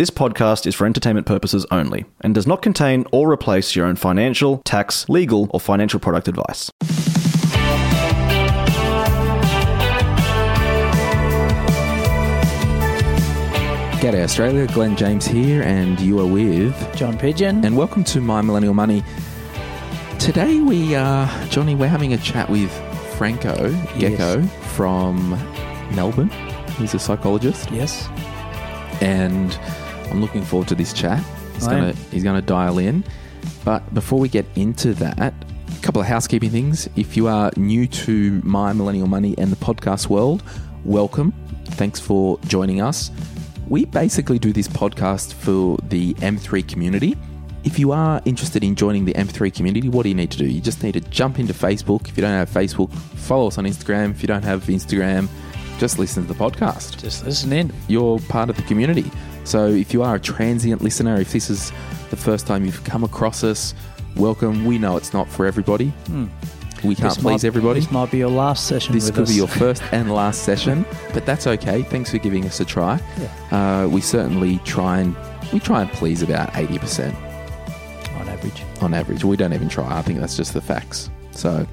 This podcast is for entertainment purposes only and does not contain or replace your own financial, tax, legal, or financial product advice. G'day Australia, Glen James here, and you are with. John Pidgeon. And welcome to My Millennial Money. Today we are, Johnny, we're having a chat with Franco Greco from Melbourne. He's a psychologist, yes. and I'm looking forward to this chat. He's I gonna he's gonna dial in. But before we get into that, a couple of housekeeping things. If you are new to My Millennial Money and the podcast world, welcome. Thanks for joining us. We basically do this podcast for the M3 community. If you are interested in joining the M3 community, what do you need to do? You just need to jump into Facebook. If you don't have Facebook, follow us on Instagram. If you don't have Instagram, just listen to the podcast Just listen in. you're part of the community. So if you are a transient listener, if this is the first time you've come across us, welcome. We know it's not for everybody. We can't This please might- everybody. This might be your last session This could us. be your first and last session, but that's okay. Thanks for giving us a try. Uh, we certainly try and we try and please about eighty percent on average. on average. We don't even try. I think that's just the facts. So,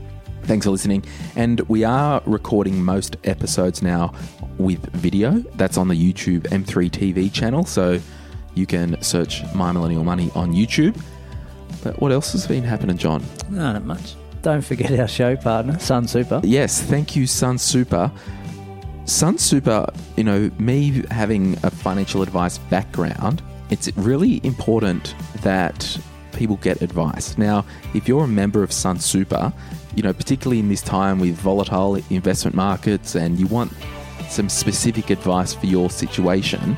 thanks for listening. And we are recording most episodes now with video. That's on the YouTube M3 TV channel. So, you can search My Millennial Money on YouTube. But what else has been happening, John? No, not much. Don't forget our show partner, Sun Super. Yes, thank you, Sun Super. Sun Super, you know, me having a financial advice background, it's really important that people get advice. Now, if you're a member of Sun Super, you know, particularly in this time with volatile investment markets and you want some specific advice for your situation,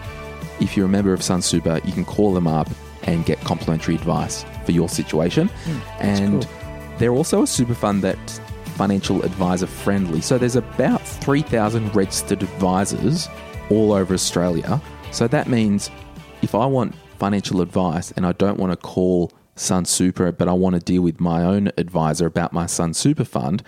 if you're a member of Sunsuper, you can call them up and get complimentary advice for your situation. Hmm, and cool. they're also a super fund that's financial advisor friendly. So there's about 3,000 registered advisors all over Australia. So that means if I want financial advice and I don't want to call Sun Super, but I want to deal with my own advisor about my Sun Super fund,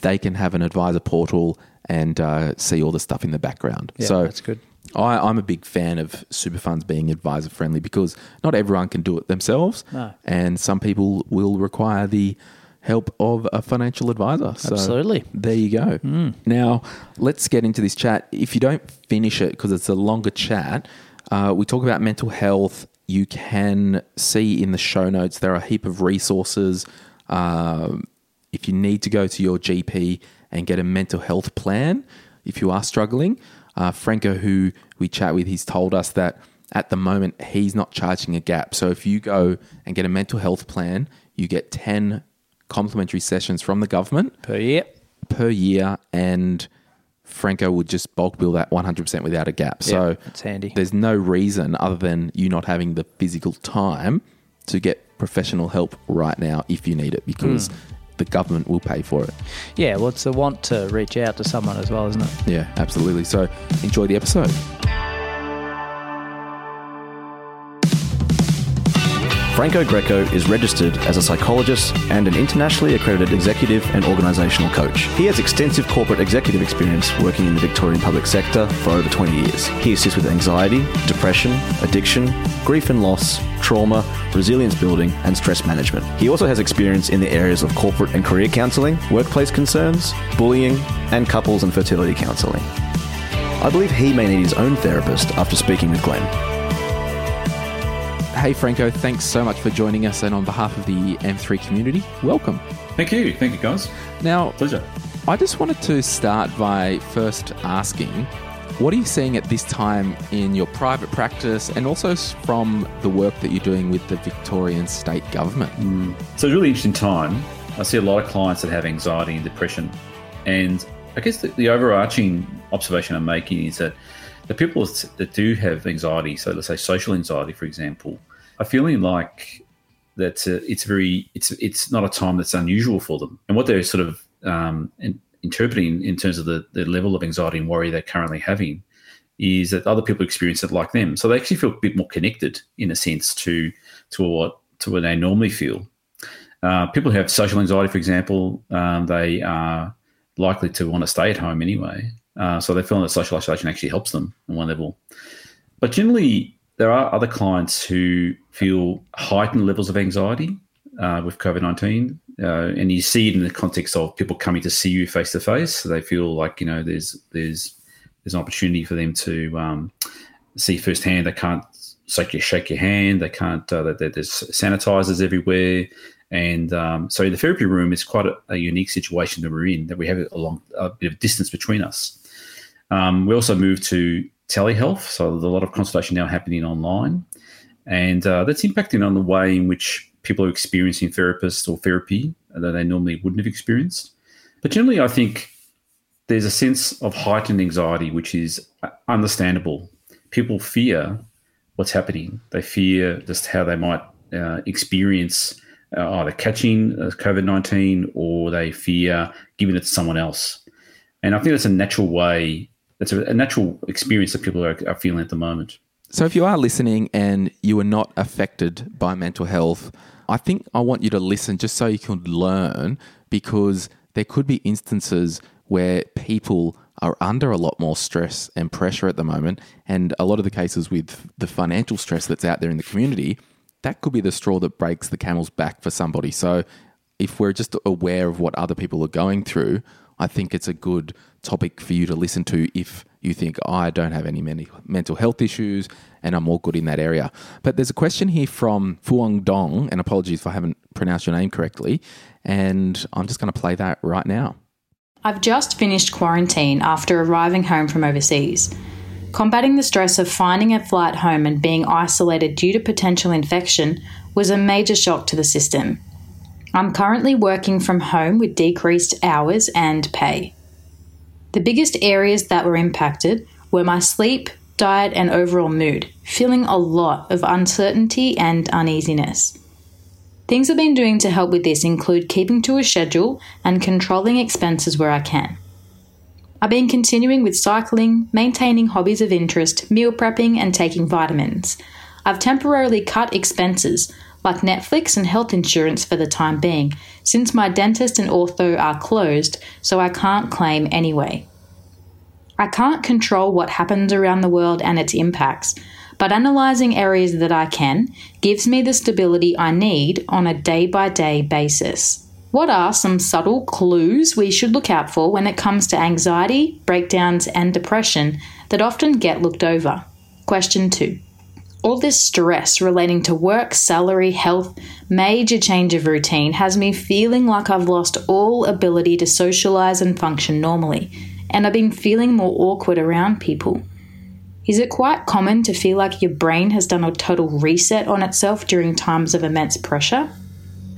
they can have an advisor portal and uh, see all the stuff in the background. Yeah, so that's good. I, I'm a big fan of super funds being advisor friendly because not everyone can do it themselves, No. and some people will require the help of a financial advisor. So Absolutely. there you go. Now let's get into this chat. If you don't finish it because it's a longer chat, uh, we talk about mental health. You can see in the show notes there are a heap of resources. Um, if you need to go to your GP and get a mental health plan, if you are struggling, uh, Franco, who we chat with, he's told us that at the moment he's not charging a gap. So if you go and get a mental health plan, you get 10 complimentary sessions from the government Per year. per year, and Franco would just bulk bill that 100% without a gap. So that's handy. there's no reason other than you not having the physical time to get professional help right now if you need it because Hmm. The government will pay for it. Yeah, well, it's a want to reach out to someone as well, isn't it? Yeah, absolutely. So enjoy the episode. Franco Greco is registered as a psychologist and an internationally accredited executive and organisational coach. He has extensive corporate executive experience working in the Victorian public sector for over 20 years. He assists with anxiety, depression, addiction, grief and loss, trauma, resilience building, and stress management. He also has experience in the areas of corporate and career counselling, workplace concerns, bullying, and couples and fertility counselling. I believe he may need his own therapist after speaking with Glen. Hey, Franco, thanks so much for joining us. And on behalf of the M3 community, welcome. Thank you. Thank you, guys. Now, Pleasure. I just wanted to start by first asking what are you seeing at this time in your private practice and also from the work that you're doing with the Victorian state government? Mm. So it's a really interesting time. I see a lot of clients that have anxiety and depression. And I guess the, the overarching observation I'm making is that the people that do have anxiety, so let's say social anxiety, for example, are feeling like that uh, it's very it's it's not a time that's unusual for them, and what they're sort of um, in, interpreting in terms of the, the level of anxiety and worry they're currently having is that other people experience it like them, so they actually feel a bit more connected in a sense to to what to what they normally feel. Uh, people who have social anxiety, for example, um, they are likely to want to stay at home anyway. Uh, so they feel that social isolation actually helps them on one level. But generally, there are other clients who feel heightened levels of anxiety uh, with COVID 19. Uh, and you see it in the context of people coming to see you face to face. So they feel like, you know, there's, there's, there's an opportunity for them to um, see firsthand. They can't shake your, hand. They can't, uh, there's sanitizers everywhere. And um, so the therapy room is quite a, a, unique situation that we're in, that we have a, long, a bit of distance between us. Um, we also moved to telehealth, so there's a lot of consultation now happening online. And uh, that's impacting on the way in which people are experiencing therapists or therapy that they normally wouldn't have experienced. But generally, I think there's a sense of heightened anxiety, which is understandable. People fear what's happening. They fear just how they might uh, experience uh, either catching uh, COVID 19 or they fear giving it to someone else. And I think that's a natural way, that's a, a natural experience that people are, are feeling at the moment. So, if you are listening and you are not affected by mental health, I think I want you to listen just so you can learn because there could be instances where people are under a lot more stress and pressure at the moment. And a lot of the cases with the financial stress that's out there in the community, that could be the straw that breaks the camel's back for somebody. So if we're just aware of what other people are going through, I think it's a good topic for you to listen to if you think I don't have any many mental health issues and I'm all good in that area. But there's a question here from Fuang Dong, and apologies if I haven't pronounced your name correctly, and I'm just going to play that right now. I've just finished quarantine after arriving home from overseas. Combating the stress of finding a flight home and being isolated due to potential infection was a major shock to the system. I'm currently working from home with decreased hours and pay. The biggest areas that were impacted were my sleep, diet, and overall mood, feeling a lot of uncertainty and uneasiness. Things I've been doing to help with this include keeping to a schedule and controlling expenses where I can. I've been continuing with cycling, maintaining hobbies of interest, meal prepping, and taking vitamins. I've temporarily cut expenses like Netflix and health insurance for the time being, since my dentist and ortho are closed, so I can't claim anyway. I can't control what happens around the world and its impacts, but analysing areas that I can gives me the stability I need on a day by day basis. What are some subtle clues we should look out for when it comes to anxiety, breakdowns, and depression that often get looked over? Question 2. All this stress relating to work, salary, health, major change of routine has me feeling like I've lost all ability to socialise and function normally, and I've been feeling more awkward around people. Is it quite common to feel like your brain has done a total reset on itself during times of immense pressure?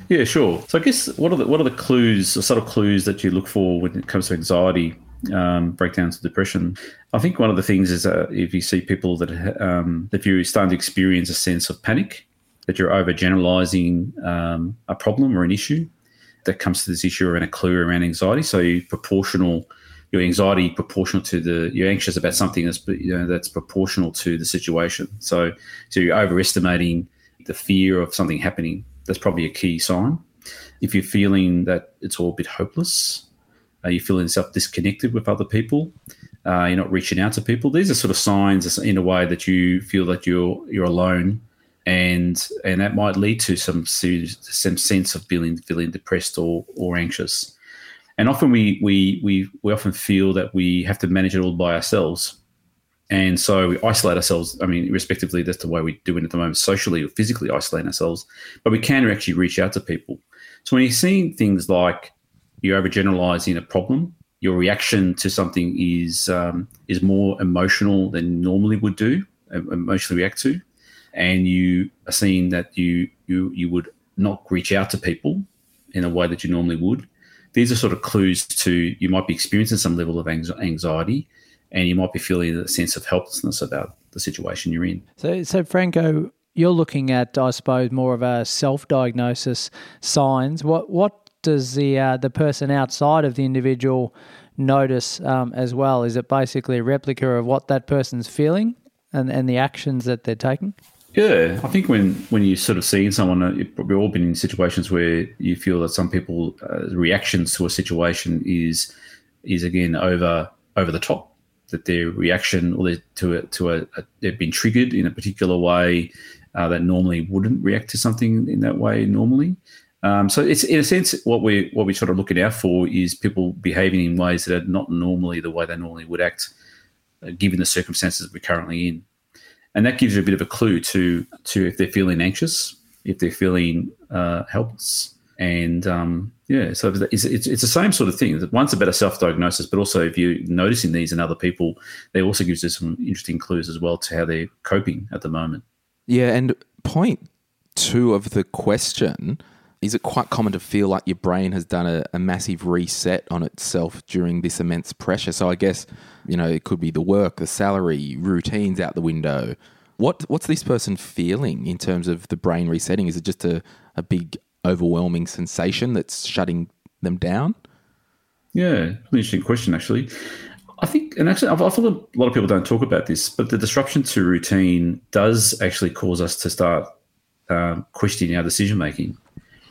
Yeah, sure. So I guess what are the what are the clues, subtle clues that you look for when it comes to anxiety, um, breakdowns, of depression? I think one of the things is uh, if you see people that um, if you're starting to experience a sense of panic, that you're overgeneralizing um, a problem or an issue, that comes to this issue around a clue around anxiety. So you proportional your anxiety proportional to the you're anxious about something that's you know that's proportional to the situation. So so you're overestimating the fear of something happening that's probably a key sign. If you're feeling that it's all a bit hopeless, uh, you're feeling self disconnected with other people, uh, you're not reaching out to people. These are sort of signs in a way that you feel that you're you're alone, and and that might lead to some some sense of feeling feeling depressed or or anxious. And often we we we we often feel that we have to manage it all by ourselves. And so we isolate ourselves. I mean, respectively, that's the way we do it at the moment, socially or physically isolate ourselves. But we can actually reach out to people. So when you're seeing things like you're overgeneralizing a problem, your reaction to something is um, is more emotional than normally would do, emotionally react to, and you are seeing that you you you would not reach out to people in a way that you normally would. These are sort of clues to you might be experiencing some level of anxiety and you might be feeling a sense of helplessness about the situation you're in. So, so Franco, you're looking at, I suppose, more of a self-diagnosis signs. What what does the uh, the person outside of the individual notice um, as well? Is it basically a replica of what that person's feeling and and the actions that they're taking? Yeah, I think when when you sort of seeing someone, uh, we've all been in situations where you feel that some people uh, reactions to a situation is is again over over the top. That their reaction or to a, to a, a, they've been triggered in a particular way uh, that normally wouldn't react to something in that way normally. Um, so it's in a sense what we what we sort of looking out for is people behaving in ways that are not normally the way they normally would act, uh, given the circumstances we're currently in and that gives you a bit of a clue to to if they're feeling anxious, if they're feeling uh, helpless, and um, yeah, so it's, it's, it's the same sort of thing. One's a better self diagnosis, but also if you're noticing these in other people, they also gives you some interesting clues as well to how they're coping at the moment. Yeah, and point two of the question is it quite common to feel like your brain has done a, a, massive reset on itself during this immense pressure? So I guess, you know, it could be the work, the salary, routines out the window. What what's this person feeling in terms of the brain resetting? Is it just a, a big overwhelming sensation that's shutting them down? Yeah, really interesting question actually. I think, and actually, I feel a lot of people don't talk about this, but the disruption to routine does actually cause us to start um, questioning our decision making.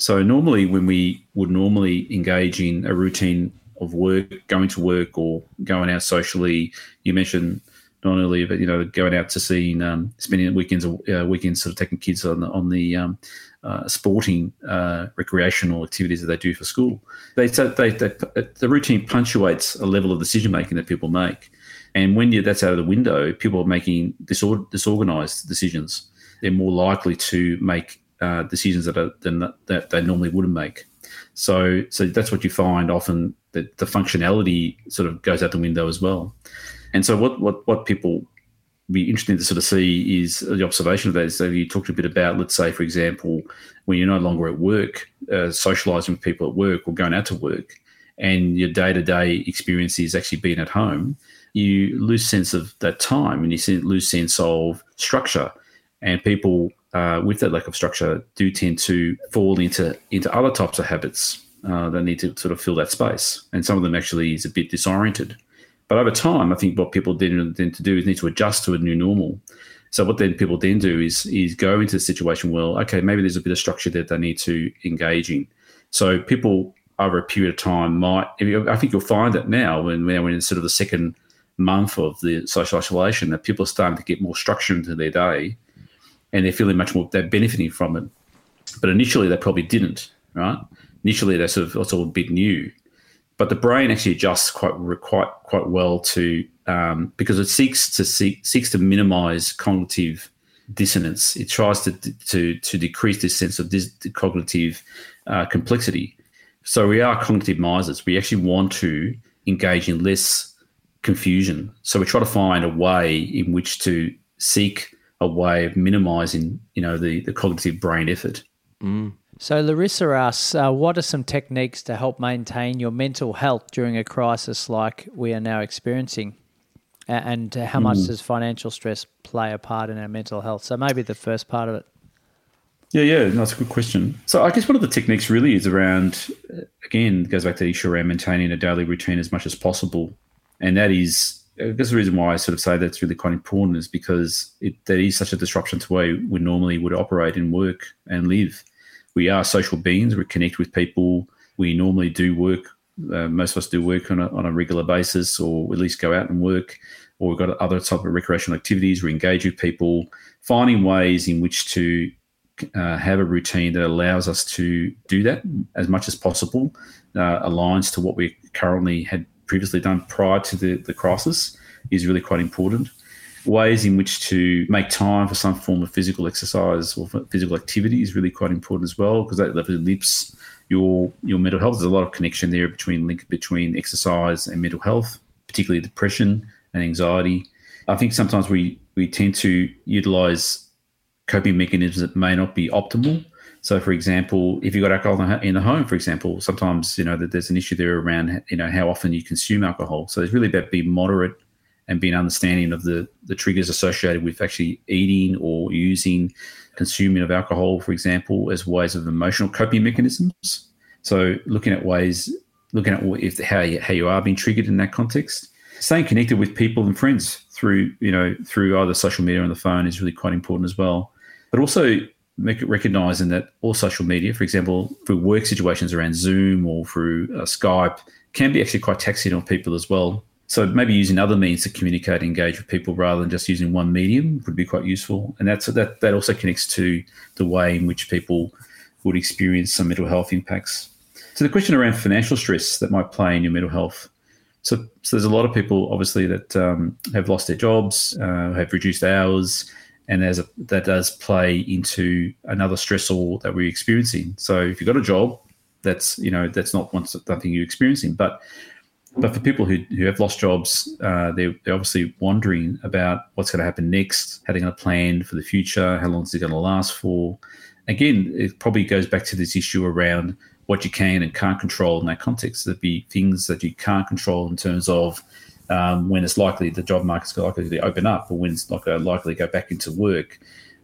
So normally, when we would normally engage in a routine of work, going to work or going out socially, you mentioned not only but you know going out to see, um, spending weekends uh, weekends sort of taking kids on the on the um, uh, sporting uh, recreational activities that they do for school. They, they, they the routine punctuates a level of decision making that people make, and when you, that's out of the window, people are making disor- disorganized decisions. They're more likely to make uh, decisions that are than that they normally wouldn't make. So so that's what you find often that the functionality sort of goes out the window as well. And so what what what people be interesting to sort of see is the observation of that. So you talked a bit about, let's say, for example, when you're no longer at work, uh, socializing with people at work or going out to work, and your day to day experience is actually being at home, you lose sense of that time and you lose sense of structure. And people uh, with that lack of structure do tend to fall into into other types of habits uh, that need to sort of fill that space, and some of them actually is a bit disoriented. But over time, I think what people then tend to do is need to adjust to a new normal. So what then people then do is is go into the situation. Well, okay, maybe there's a bit of structure that they need to engage in. So people over a period of time might. I think you'll find that now when we're in sort of the second month of the social isolation that people are starting to get more structure into their day and they're feeling much more they're benefiting from it. But initially they probably didn't, right? Initially they're sort of it's all a bit new, but the brain actually adjusts quite quite quite well to um, because it seeks to seek, seeks to minimize cognitive dissonance. It tries to to to decrease this sense of this cognitive uh, complexity. So we are cognitive misers. We actually want to engage in less confusion. So we try to find a way in which to seek a way of minimizing, you know, the, the cognitive brain effort. Mm. So Larissa asks, uh, what are some techniques to help maintain your mental health during a crisis like we are now experiencing? And how much mm. does financial stress play a part in our mental health? So maybe the first part of it. Yeah, yeah, that's a good question. So I guess one of the techniques really is around, again, goes back to the issue around maintaining a daily routine as much as possible. And that is I guess the reason why I sort of say that's really quite important is because it, that is such a disruption to the way we normally would operate and work and live. We are social beings. We connect with people. We normally do work. Uh, most of us do work on a, on a regular basis, or at least go out and work. Or we've got other type of recreational activities. We engage with people, finding ways in which to uh, have a routine that allows us to do that as much as possible, uh, aligns to what we currently had previously done prior to the, the crisis is really quite important. Ways in which to make time for some form of physical exercise or physical activity is really quite important as well because that lifts your your mental health. There's a lot of connection there between link between exercise and mental health, particularly depression and anxiety. I think sometimes we we tend to utilize coping mechanisms that may not be optimal so, for example, if you've got alcohol in the home, for example, sometimes you know that there's an issue there around you know how often you consume alcohol. So it's really about being moderate and being understanding of the the triggers associated with actually eating or using consuming of alcohol, for example, as ways of emotional coping mechanisms. So looking at ways, looking at if how you, how you are being triggered in that context, staying connected with people and friends through you know through either social media or on the phone is really quite important as well. But also recognizing that all social media, for example, for work situations around Zoom or through uh, Skype, can be actually quite taxing on people as well. So maybe using other means to communicate, engage with people rather than just using one medium would be quite useful. And that's that that also connects to the way in which people would experience some mental health impacts. So the question around financial stress that might play in your mental health. So, so there's a lot of people obviously that um, have lost their jobs, uh, have reduced hours, and as a, that does play into another stressor that we're experiencing. So if you've got a job, that's you know that's not one something you're experiencing, but but for people who, who have lost jobs, uh, they're, they're obviously wondering about what's going to happen next, how they're going to plan for the future, how long is it going to last for. Again, it probably goes back to this issue around what you can and can't control in that context. There'd be things that you can't control in terms of um, when it's likely the job market's likely to open up or when it's likely to go back into work.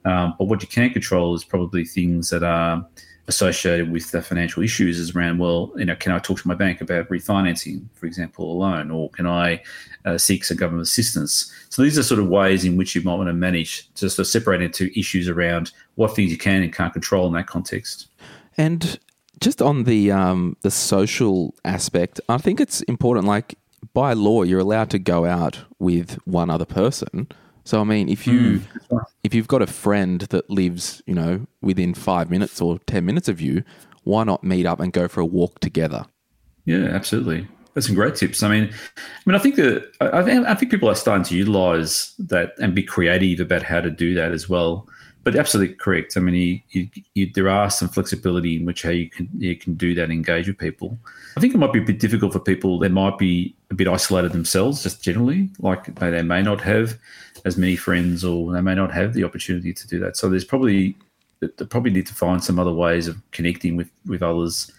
Um, but what you can control is probably things that are associated with the financial issues is around, well, you know, can I talk to my bank about refinancing, for example, a loan, or can I uh, seek some government assistance? So these are sort of ways in which you might want to manage, to separate into issues around what things you can and can't control in that context. And just on the um, the social aspect, I think it's important. Like by law, you're allowed to go out with one other person. So I mean, if you mm. if you've got a friend that lives, you know, within five minutes or ten minutes of you, why not meet up and go for a walk together? Yeah, absolutely. That's some great tips. I mean, I mean, I think that I, I think people are starting to utilize that and be creative about how to do that as well. But absolutely correct. I mean, you, you, you, there are some flexibility in which how you can you can do that, and engage with people. I think it might be a bit difficult for people that might be a bit isolated themselves, just generally, like they they may not have as many friends or they may not have the opportunity to do that. So there's probably they probably need to find some other ways of connecting with with others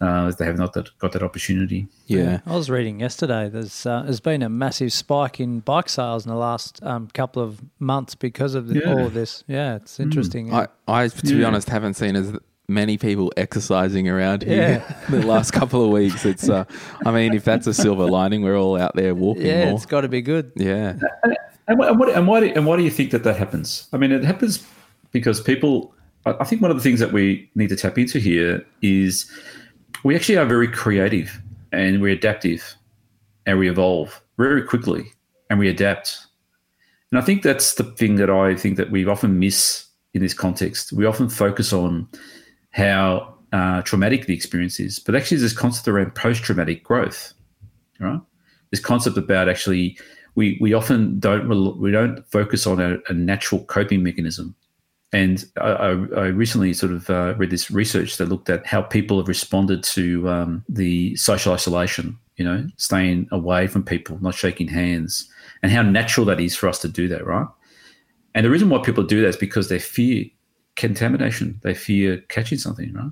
uh, they have not that, got that opportunity. Yeah, I was reading yesterday. There's uh, there's been a massive spike in bike sales in the last um, couple of months because of the, yeah. all of this. Yeah, it's hmm. interesting. Mm. I, I, to yeah. be honest, haven't seen as many people exercising around here yeah. the last couple of weeks. It's, uh, I mean, if that's a silver lining, we're all out there walking. Yeah, more. it's got to be good. Yeah. And, what, and, what, and, why do, and why do you think that that happens? I mean, it happens because people. I think one of the things that we need to tap into here is we actually are very creative and we're adaptive and we evolve very quickly and we adapt. And I think that's the thing that I think that we often miss in this context. We often focus on how uh, traumatic the experience is, but actually, there's this concept around post-traumatic growth, right? This concept about actually we we often don't we don't focus on a, a natural coping mechanism. And I, I recently sort of uh, read this research that looked at how people have responded to um, the social isolation, you know, staying away from people, not shaking hands, and how natural that is for us to do that, right? And the reason why people do that is because they fear contamination, they fear catching something, right?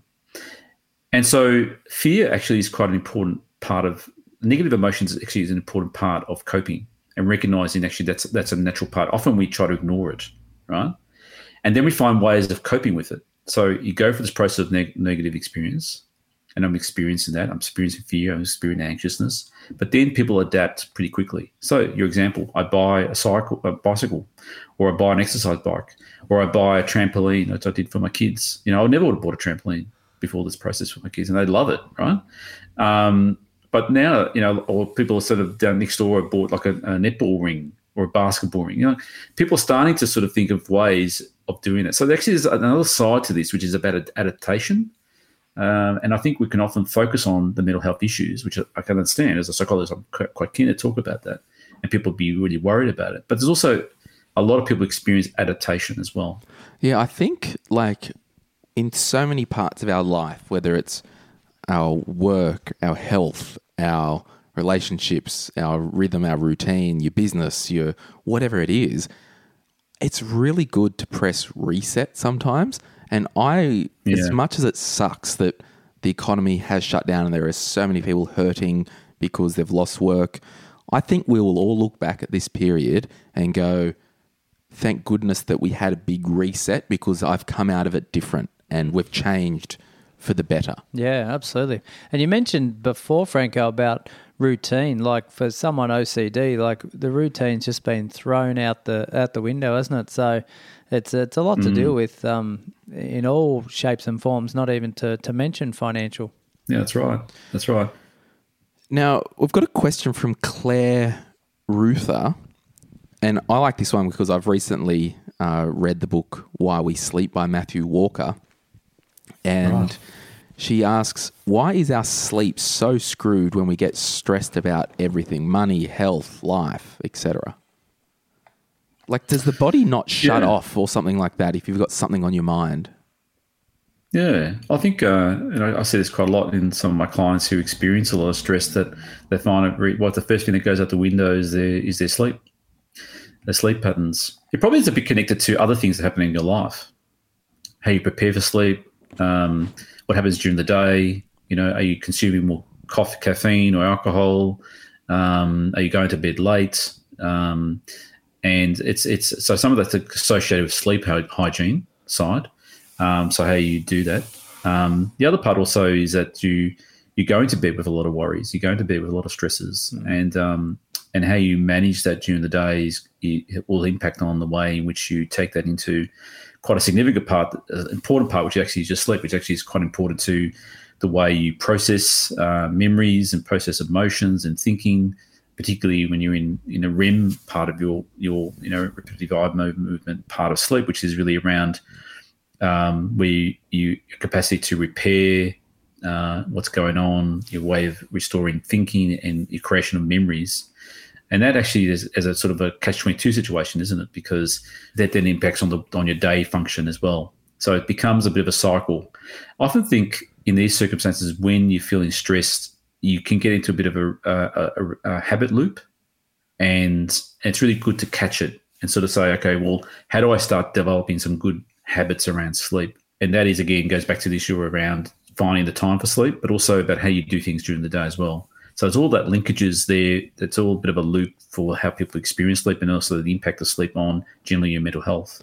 And so fear actually is quite an important part of negative emotions. Actually, is an important part of coping and recognizing actually that's that's a natural part. Often we try to ignore it, right? And then we find ways of coping with it. So you go for this process of neg- negative experience, and I'm experiencing that. I'm experiencing fear. I'm experiencing anxiousness. But then people adapt pretty quickly. So your example, I buy a cycle, a bicycle, or I buy an exercise bike, or I buy a trampoline, which I did for my kids. You know, I never would have bought a trampoline before this process for my kids, and they'd love it, right? Um, but now, you know, or people are sort of down next door have bought like a, a netball ring or a basketball ring. You know, people are starting to sort of think of ways of doing it. So actually, there's another side to this, which is about adaptation. Um, and I think we can often focus on the mental health issues, which I can understand as a psychologist. I'm quite keen to talk about that, and people be really worried about it. But there's also a lot of people experience adaptation as well. Yeah, I think like in so many parts of our life, whether it's our work, our health, our relationships, our rhythm, our routine, your business, your whatever it is, it's really good to press reset sometimes. And I, yeah. as much as it sucks that the economy has shut down and there are so many people hurting because they've lost work, I think we will all look back at this period and go, thank goodness that we had a big reset because I've come out of it different and we've changed for the better. Yeah, absolutely. And you mentioned before, Franco, about routine. Like for someone OCD, like the routine's just been thrown out the out the window, hasn't it? So it's it's a lot to deal with um, in all shapes and forms. Not even to to mention financial. Yeah, that's right. That's right. Now, we've got a question from Claire Ruther, and I like this one because I've recently uh, read the book Why We Sleep by Matthew Walker. And Right. she asks, Why is our sleep so screwed when we get stressed about everything money, health, life, etc.? Like, does the body not shut Yeah. off or something like that if you've got something on your mind? Yeah, I think uh, you know I see this quite a lot in some of my clients who experience a lot of stress that they find it. Re- what the first thing that goes out the window is their is their sleep, their sleep patterns. It probably is a bit connected to other things that happen in your life, how you prepare for sleep, um, what happens during the day. You know, are you consuming more coffee, caffeine, or alcohol? Um, are you going to bed late? Um, and it's it's so some of that's associated with sleep hygiene side. Um, so how you do that. Um, the other part also is that you you're going to bed with a lot of worries. You're going to bed with a lot of stresses, and um, and how you manage that during the day is it will impact on the way in which you take that into quite a significant part, uh, important part, which actually is your sleep, which actually is quite important to the way you process uh, memories and process emotions and thinking, particularly when you're in in a REM part of your your you know repetitive eye movement part of sleep, which is really around um, where you, you your capacity to repair uh, what's going on, your way of restoring thinking, and your creation of memories. And that actually is, is a sort of a catch twenty two situation, isn't it? Because that then impacts on the on your day function as well. So it becomes a bit of a cycle. I often think in these circumstances, when you're feeling stressed, you can get into a bit of a, a, a, a habit loop, and it's really good to catch it and sort of say, okay, well, how do I start developing some good habits around sleep? And that is again goes back to the issue around finding the time for sleep, but also about how you do things during the day as well. So it's all that linkages there. It's all a bit of a loop for how people experience sleep and also the impact of sleep on generally your mental health.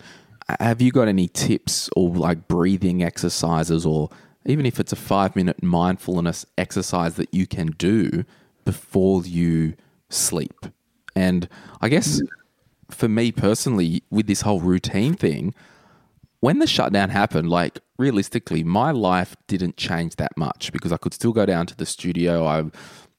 Have you got any tips or like breathing exercises or even if it's a five minute mindfulness exercise that you can do before you sleep? And I guess for me personally, with this whole routine thing, when the shutdown happened, like realistically, my life didn't change that much because I could still go down to the studio. I,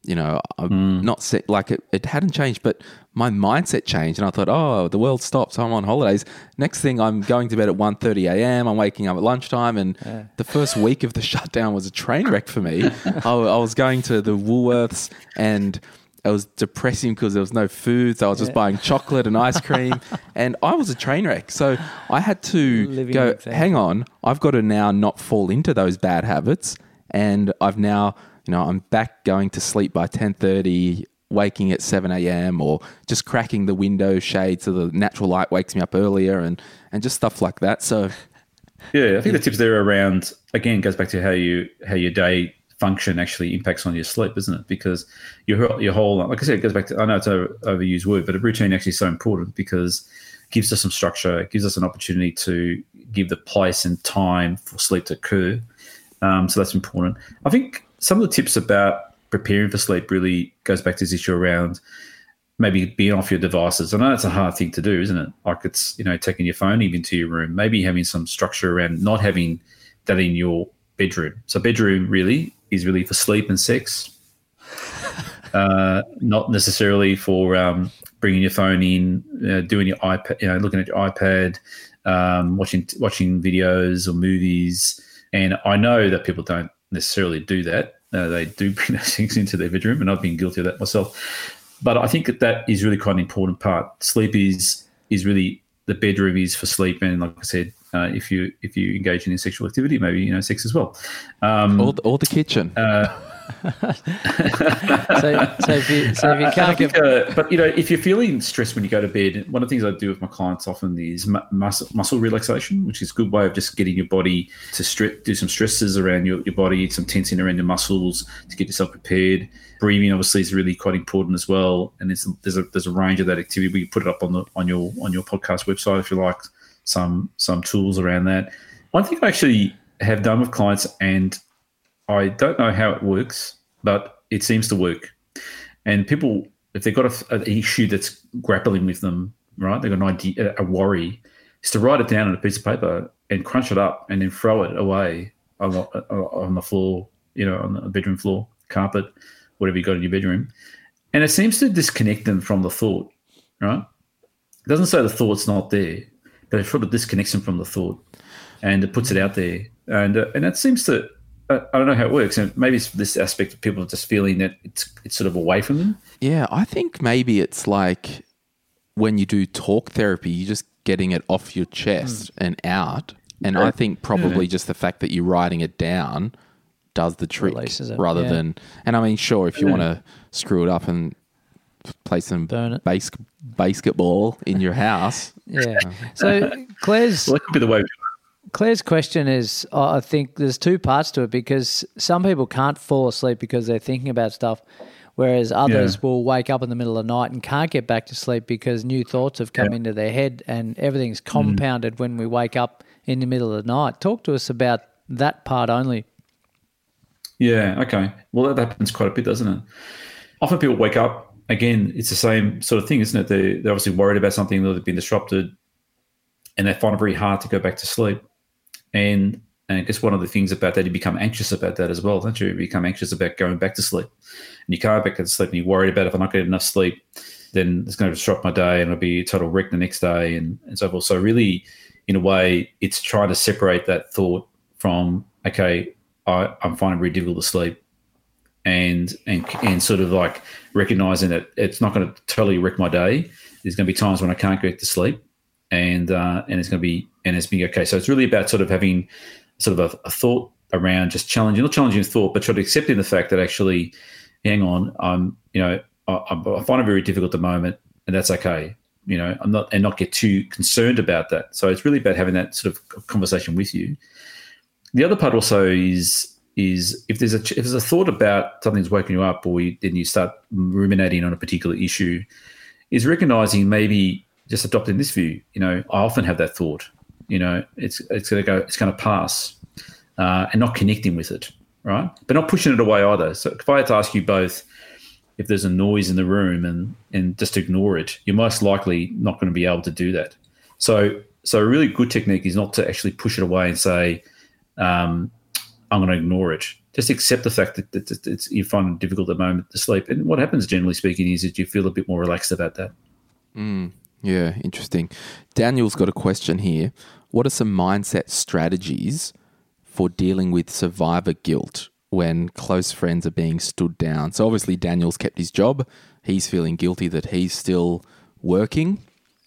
you know, I'm hmm. not set like it, it hadn't changed, but my mindset changed, and I thought, oh, the world stops. I'm on holidays. Next thing, I'm going to bed at 1.30 a.m. I'm waking up at lunchtime, and the first week of the shutdown was a train wreck for me. I, I was going to the Woolworths and. It was depressing because there was no food, so I was just buying chocolate and ice cream, and I was a train wreck. So I had to Living go. example. Hang on, I've got to now not fall into those bad habits, and I've now, you know, I'm back going to sleep by ten thirty, waking at seven a.m. or just cracking the window shade so the natural light wakes me up earlier, and and just stuff like that. So Yeah, I think the tips there around again goes back to how you how your day function actually impacts on your sleep, isn't it? Because your your whole like I said, it goes back to I know it's an overused word, but a routine actually is so important because it gives us some structure, it gives us an opportunity to give the place and time for sleep to occur. Um, so that's important. I think some of the tips about preparing for sleep really goes back to this issue around maybe being off your devices. I know it's a hard thing to do, isn't it? Like it's, you know, taking your phone even to your room, maybe having some structure around not having that in your bedroom. So bedroom really is really for sleep and sex, uh, not necessarily for um, bringing your phone in, uh, doing your iPad, you know, looking at your iPad, um, watching watching videos or movies. And I know that people don't necessarily do that. Uh, they do bring those things into their bedroom, and I've been guilty of that myself. But I think that that is really quite an important part. Sleep is is really the bedroom is for sleep, and like I said, uh, if you if you engage in sexual activity, maybe you know sex as well. Um, or the, or the kitchen. uh, so, so if you so if you I can't think, get uh, but you know, if you're feeling stressed when you go to bed, one of the things I do with my clients often is mu- muscle, muscle relaxation, which is a good way of just getting your body to stre- do some stresses around your, your body, some tensing around your muscles to get yourself prepared. Breathing obviously is really quite important as well, and there's there's a there's a range of that activity. We put it up on the on your on your podcast website if you like some some tools around that. One thing I actually have done with clients, and I don't know how it works, but it seems to work. And people, if they've got a, an issue that's grappling with them, right, they've got an idea, a worry, is to write it down on a piece of paper and crunch it up and then throw it away on the, uh, on the floor, you know, on the bedroom floor, carpet, whatever you got in your bedroom. And it seems to disconnect them from the thought, right? It doesn't say the thought's not there, but it sort of disconnects them from the thought and it puts it out there. And uh, and that seems to I I don't know how it works, and maybe it's this aspect of people just feeling that it's it's sort of away from them. Yeah, I think maybe it's like when you do talk therapy, you're just getting it off your chest and out. And I think probably just the fact that you're writing it down does the trick it, rather yeah. than. And I mean, sure, if you want to screw it up and play some Burn it. base, basketball in your house, yeah. So Claire's Well, that could be the way. Claire's question is I I think there's two parts to it because some people can't fall asleep because they're thinking about stuff, whereas others Yeah. will wake up in the middle of the night and can't get back to sleep because new thoughts have come into their head and everything's Mm. compounded when we wake up in the middle of the night. Talk to us about that part only. Yeah. Okay. Well, that happens quite a bit, doesn't it? Often people wake up again. It's the same sort of thing, isn't it? They they're obviously worried about something that they've been disrupted, and they find it very hard to go back to sleep. And and I guess one of the things about that, you become anxious about that as well, don't you? You become anxious about going back to sleep, and you can't back to sleep, and you're worried about if I'm not getting enough sleep, then it's going to disrupt my day, and I'll be a total wreck the next day, and and so forth. So really, in a way, it's trying to separate that thought from okay, I, I'm finding it very difficult to sleep, and and and sort of like recognizing that it's not going to totally wreck my day. There's going to be times when I can't get to sleep, and uh, and it's going to be and it's being okay. So it's really about sort of having sort of a, a thought around just challenging, not challenging thought, but sort of accepting the fact that actually, hang on, I'm you know I, I find it very difficult at the moment, and that's okay. You know, I'm not and not get too concerned about that. So it's really about having that sort of conversation with you. The other part also is is if there's a if there's a thought about something's waking you up, or you, then you start ruminating on a particular issue, is recognizing maybe just adopting this view. You know, I often have that thought. You know, it's it's going to go, it's going to pass, uh, and not connecting with it, right? But not pushing it away either. So if I had to ask you both, if there's a noise in the room and and just ignore it, you're most likely not going to be able to do that. So so a really good technique is not to actually push it away and say, um, I'm going to ignore it. Just accept the fact that, that, that it's, you find it difficult at the moment to sleep. And what happens, generally speaking, is that you feel a bit more relaxed about that. Mm, yeah, interesting. Daniel's got a question here. What are some mindset strategies for dealing with survivor guilt when close friends are being stood down? So, obviously, Daniel's kept his job. He's feeling guilty that he's still working,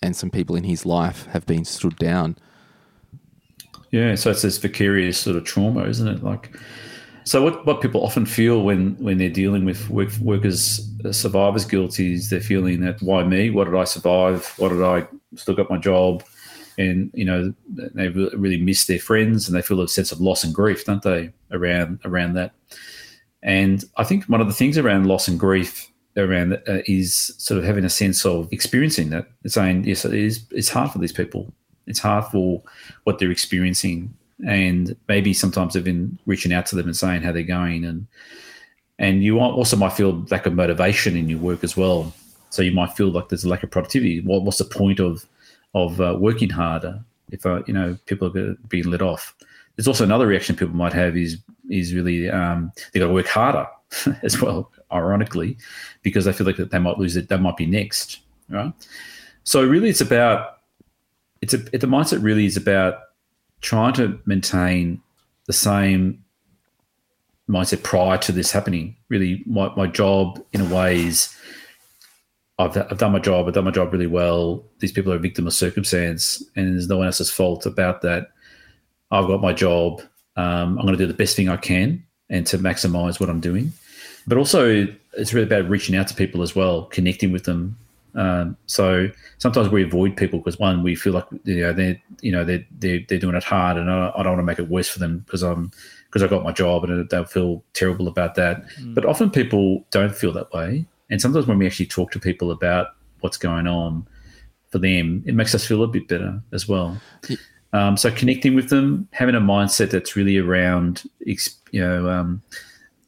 and some people in his life have been stood down. Yeah, so it's this vicarious sort of trauma, isn't it? Like, so what, what people often feel when when they're dealing with work, workers uh, survivors guilt is they're feeling that why me? What did I survive? What did I still got my job? And you know they really miss their friends and they feel a sense of loss and grief, don't they? Around around that. And I think one of the things around loss and grief around uh, is sort of having a sense of experiencing that. Saying yes, it is. It's hard for these people. It's hard for what they're experiencing, and maybe sometimes they've been reaching out to them and saying how they're going, and and you also might feel lack of motivation in your work as well. So you might feel like there's a lack of productivity. What, what's the point of of uh, working harder if uh, you know people are being let off? There's also another reaction people might have is is really um, they got to work harder as well, ironically, because they feel like that they might lose it. They might be next, right? So really, it's about it's a the mindset really is about trying to maintain the same mindset prior to this happening. Really, my, my job in a way is I've, I've done my job, I've done my job really well. These people are a victim of circumstance, and there's no one else's fault about that. I've got my job. Um, I'm going to do the best thing I can and to maximize what I'm doing. but also it's really about reaching out to people as well, connecting with them. Um, so sometimes we avoid people because one, we feel like you know they're you know they're they're, they're doing it hard, and I, I don't want to make it worse for them because I'm because I got my job and they'll feel terrible about that. Mm. But often people don't feel that way, and sometimes when we actually talk to people about what's going on for them, it makes us feel a bit better as well. Um, so connecting with them, having a mindset that's really around, you know, um,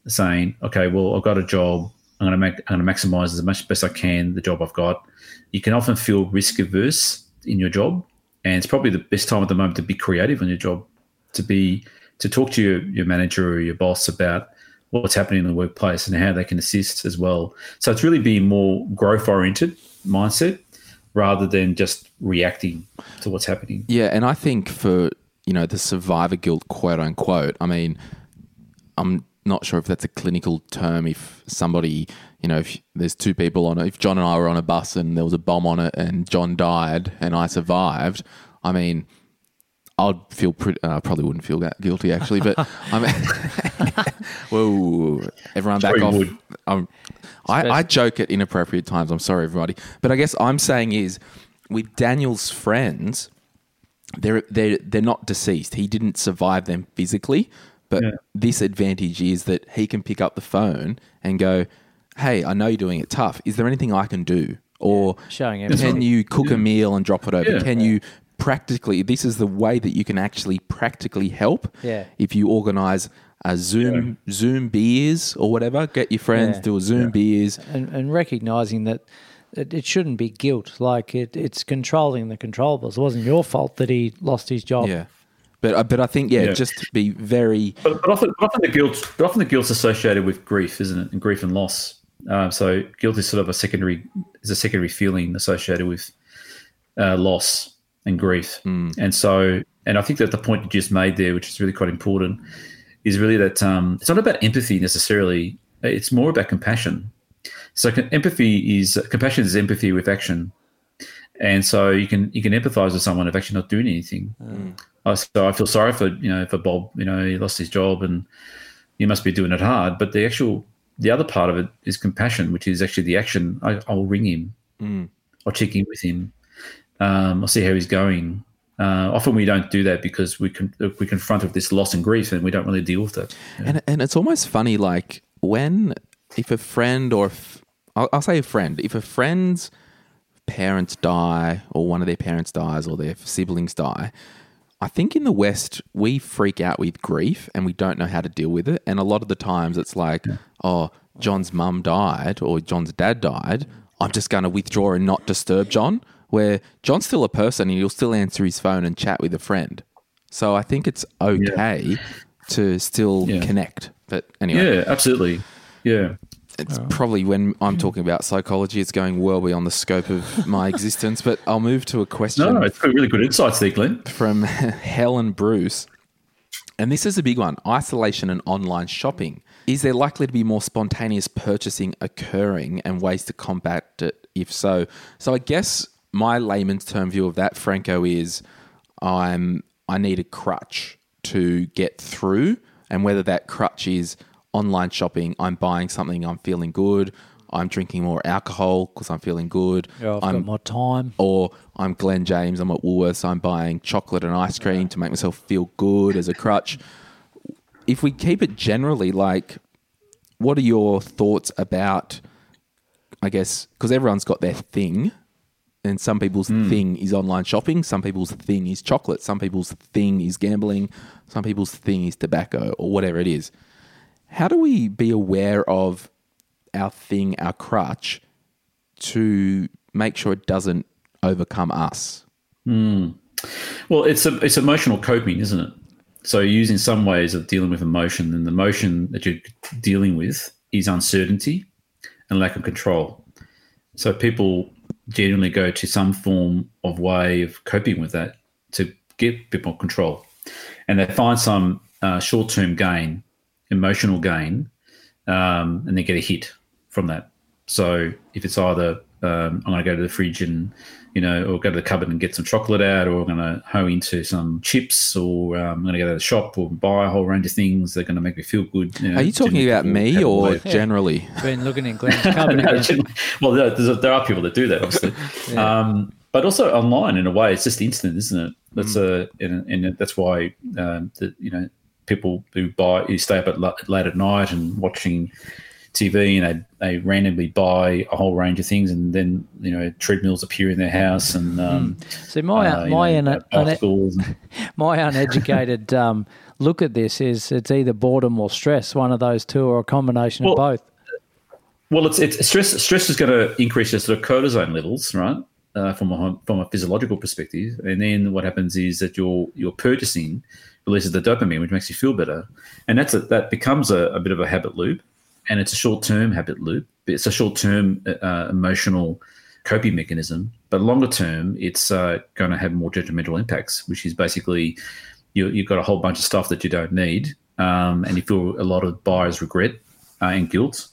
saying, okay, well, I've got a job. I'm going to make, I'm going to maximize as much best I can the job I've got. You can often feel risk averse in your job, and it's probably the best time at the moment to be creative on your job, to be to talk to your, your manager or your boss about what's happening in the workplace and how they can assist as well. So it's really being more growth oriented mindset rather than just reacting to what's happening. Yeah, and I think for you know the survivor guilt, quote unquote. I mean, I'm not sure if that's a clinical term. If somebody, you know, if there's two people on it, if John and I were on a bus and there was a bomb on it and John died and I survived, I mean, I'd feel pretty. Uh, probably wouldn't feel that guilty actually, but I mean, whoa, everyone back off. Um, I, I joke at inappropriate times. I'm sorry, everybody, but I guess I'm saying is with Daniel's friends, they're they're they're not deceased. He didn't survive them physically, but yeah. this advantage is that he can pick up the phone and go, "Hey, I know you're doing it tough. Is there anything I can do?" Or showing can you cook yeah. a meal and drop it over? Yeah. Can you practically this is the way that you can actually practically help yeah. if you organize a zoom yeah. zoom beers or whatever get your friends yeah. do a zoom beers and, and recognizing that it, it, shouldn't be guilt like it, it's controlling the controllables it wasn't your fault that he lost his job yeah but uh, but I think yeah, just to be very. But, but, often, often the guilt, but often the guilt's associated with grief, isn't it? And grief and loss. Um, so guilt is sort of a secondary is a secondary feeling associated with uh, loss and grief. Mm. And so, and I think that the point you just made there, which is really quite important, is really that um, it's not about empathy necessarily. It's more about compassion. So empathy is compassion is empathy with action, and so you can you can empathize with someone if actually not doing anything. Mm. I, so I feel sorry for you know for Bob. You know he lost his job and he must be doing it hard. But the actual the other part of it is compassion, which is actually the action. I, I'll ring him. Mm. I'll check in with him. Um, I'll see how he's going. Uh, often we don't do that because we can we confront with this loss and grief, and we don't really deal with it. Yeah. And and it's almost funny, like when if a friend or if, I'll, I'll say a friend, if a friend's parents die or one of their parents dies or their siblings die, I think in the West we freak out with grief and we don't know how to deal with it. And a lot of the times it's like, oh, John's mum died or John's dad died. I'm just going to withdraw and not disturb John where John's still a person and he'll still answer his phone and chat with a friend. So I think it's okay yeah. to still yeah. connect. But anyway. Yeah, absolutely. Yeah. It's oh. probably when I'm talking about psychology, it's going well beyond the scope of my existence. But I'll move to a question. No, no, it's really good insights there, Glen. From Helen Bruce. And this is a big one isolation and online shopping. Is there likely to be more spontaneous purchasing occurring and ways to combat it if so? So I guess my layman's term view of that, Franco, is I'm I need a crutch to get through, and whether that crutch is online shopping, I'm buying something, I'm feeling good. I'm drinking more alcohol because I'm feeling good. Yeah, I've I'm, got more time. Or I'm Glen James. I'm at Woolworths. I'm buying chocolate and ice cream to make myself feel good as a crutch. If we keep it generally, like, what are your thoughts about? I guess because everyone's got their thing, and some people's mm. thing is online shopping, some people's thing is chocolate, some people's thing is gambling, some people's thing is tobacco or whatever it is. How do we be aware of our thing, our crutch, to make sure it doesn't overcome us? Mm. Well, it's a, it's emotional coping, isn't it? So using some ways of dealing with emotion, and the emotion that you're dealing with is uncertainty and lack of control. So people generally go to some form of way of coping with that to get a bit more control. And they find some uh, short term gain, emotional gain, um, and then get a hit from that. So if it's either um, I'm going to go to the fridge and you know, or go to the cupboard and get some chocolate out, or I'm going to hoe into some chips, or um, I'm going to go to the shop or buy a whole range of things that are going to make me feel good. You know, Are you talking about me or generally? Been looking in Glen's cupboard no, well, there, a, there are people that do that, obviously. um, but also online, in a way, it's just instant, isn't it? That's a, and, and that's why um, the, you know people who buy, who stay up at la- late at night and watching TV, and they, they randomly buy a whole range of things, and then you know treadmills appear in their house, and um, See, my uh, you my know, un- un- my uneducated um, look at this is it's either boredom or stress, one of those two, or a combination Well, of both. Well, it's, it's stress. Stress is going to increase your sort of cortisone levels, right? Uh, from a from a physiological perspective, and then what happens is that your your purchasing releases the dopamine, which makes you feel better, and that's a, that becomes a, a bit of a habit loop, and it's a short term habit loop. It's a short term uh, emotional coping mechanism, but longer term, it's uh, going to have more detrimental impacts, which is basically you, you've got a whole bunch of stuff that you don't need, um, and you feel a lot of buyer's regret uh, and guilt,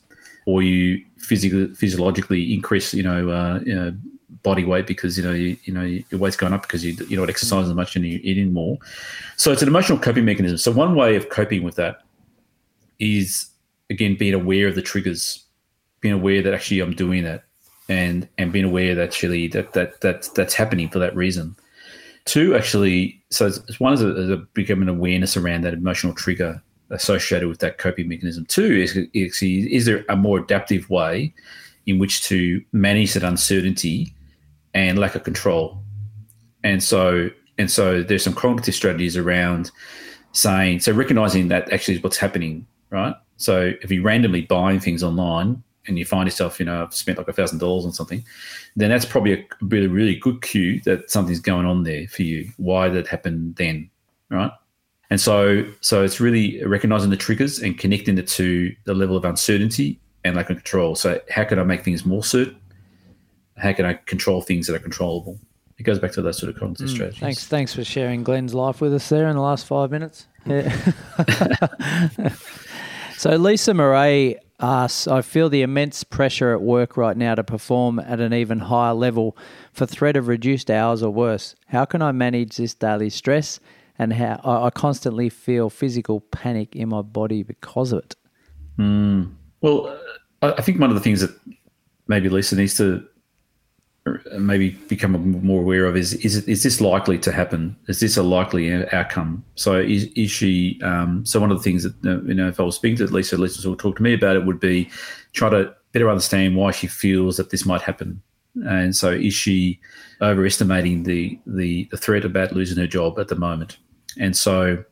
or you physically physiologically increase, you know, uh, you know, body weight because you know you, you know your weight's going up because you you're not exercising as much and you're eating more. So it's an emotional coping mechanism. So one way of coping with that is again being aware of the triggers, being aware that actually I'm doing that, and and being aware that actually that that that that's happening for that reason. Two, actually, so it's, one is a, is a becoming awareness around that emotional trigger associated with that coping mechanism. Two is, is is there a more adaptive way in which to manage that uncertainty and lack of control? And so and so there's some cognitive strategies around saying so recognizing that actually is what's happening, right? So if you're randomly buying things online and you find yourself, you know, I've spent like a thousand dollars on something, then that's probably a really, really good cue that something's going on there for you. Why did that happened then, right? And so, so it's really recognizing the triggers and connecting it to the level of uncertainty and lack of control. So, how can I make things more certain? How can I control things that are controllable? It goes back to those sort of cognitive strategies. Thanks, thanks for sharing Glen's life with us there in the last five minutes. Yeah. so Lisa Murray asks, I feel the immense pressure at work right now to perform at an even higher level for threat of reduced hours or worse. How can I manage this daily stress? And how I I constantly feel physical panic in my body because of it. Well, uh, I I think one of the things that maybe Lisa needs to maybe become more aware of is is is this likely to happen? Is this a likely outcome? So is is she? Um, so one of the things that uh, you know, if I was speaking to Lisa, Lisa would talk to me about it would be try to better understand why she feels that this might happen. And so, is she overestimating the the, the threat about losing her job at the moment? And so,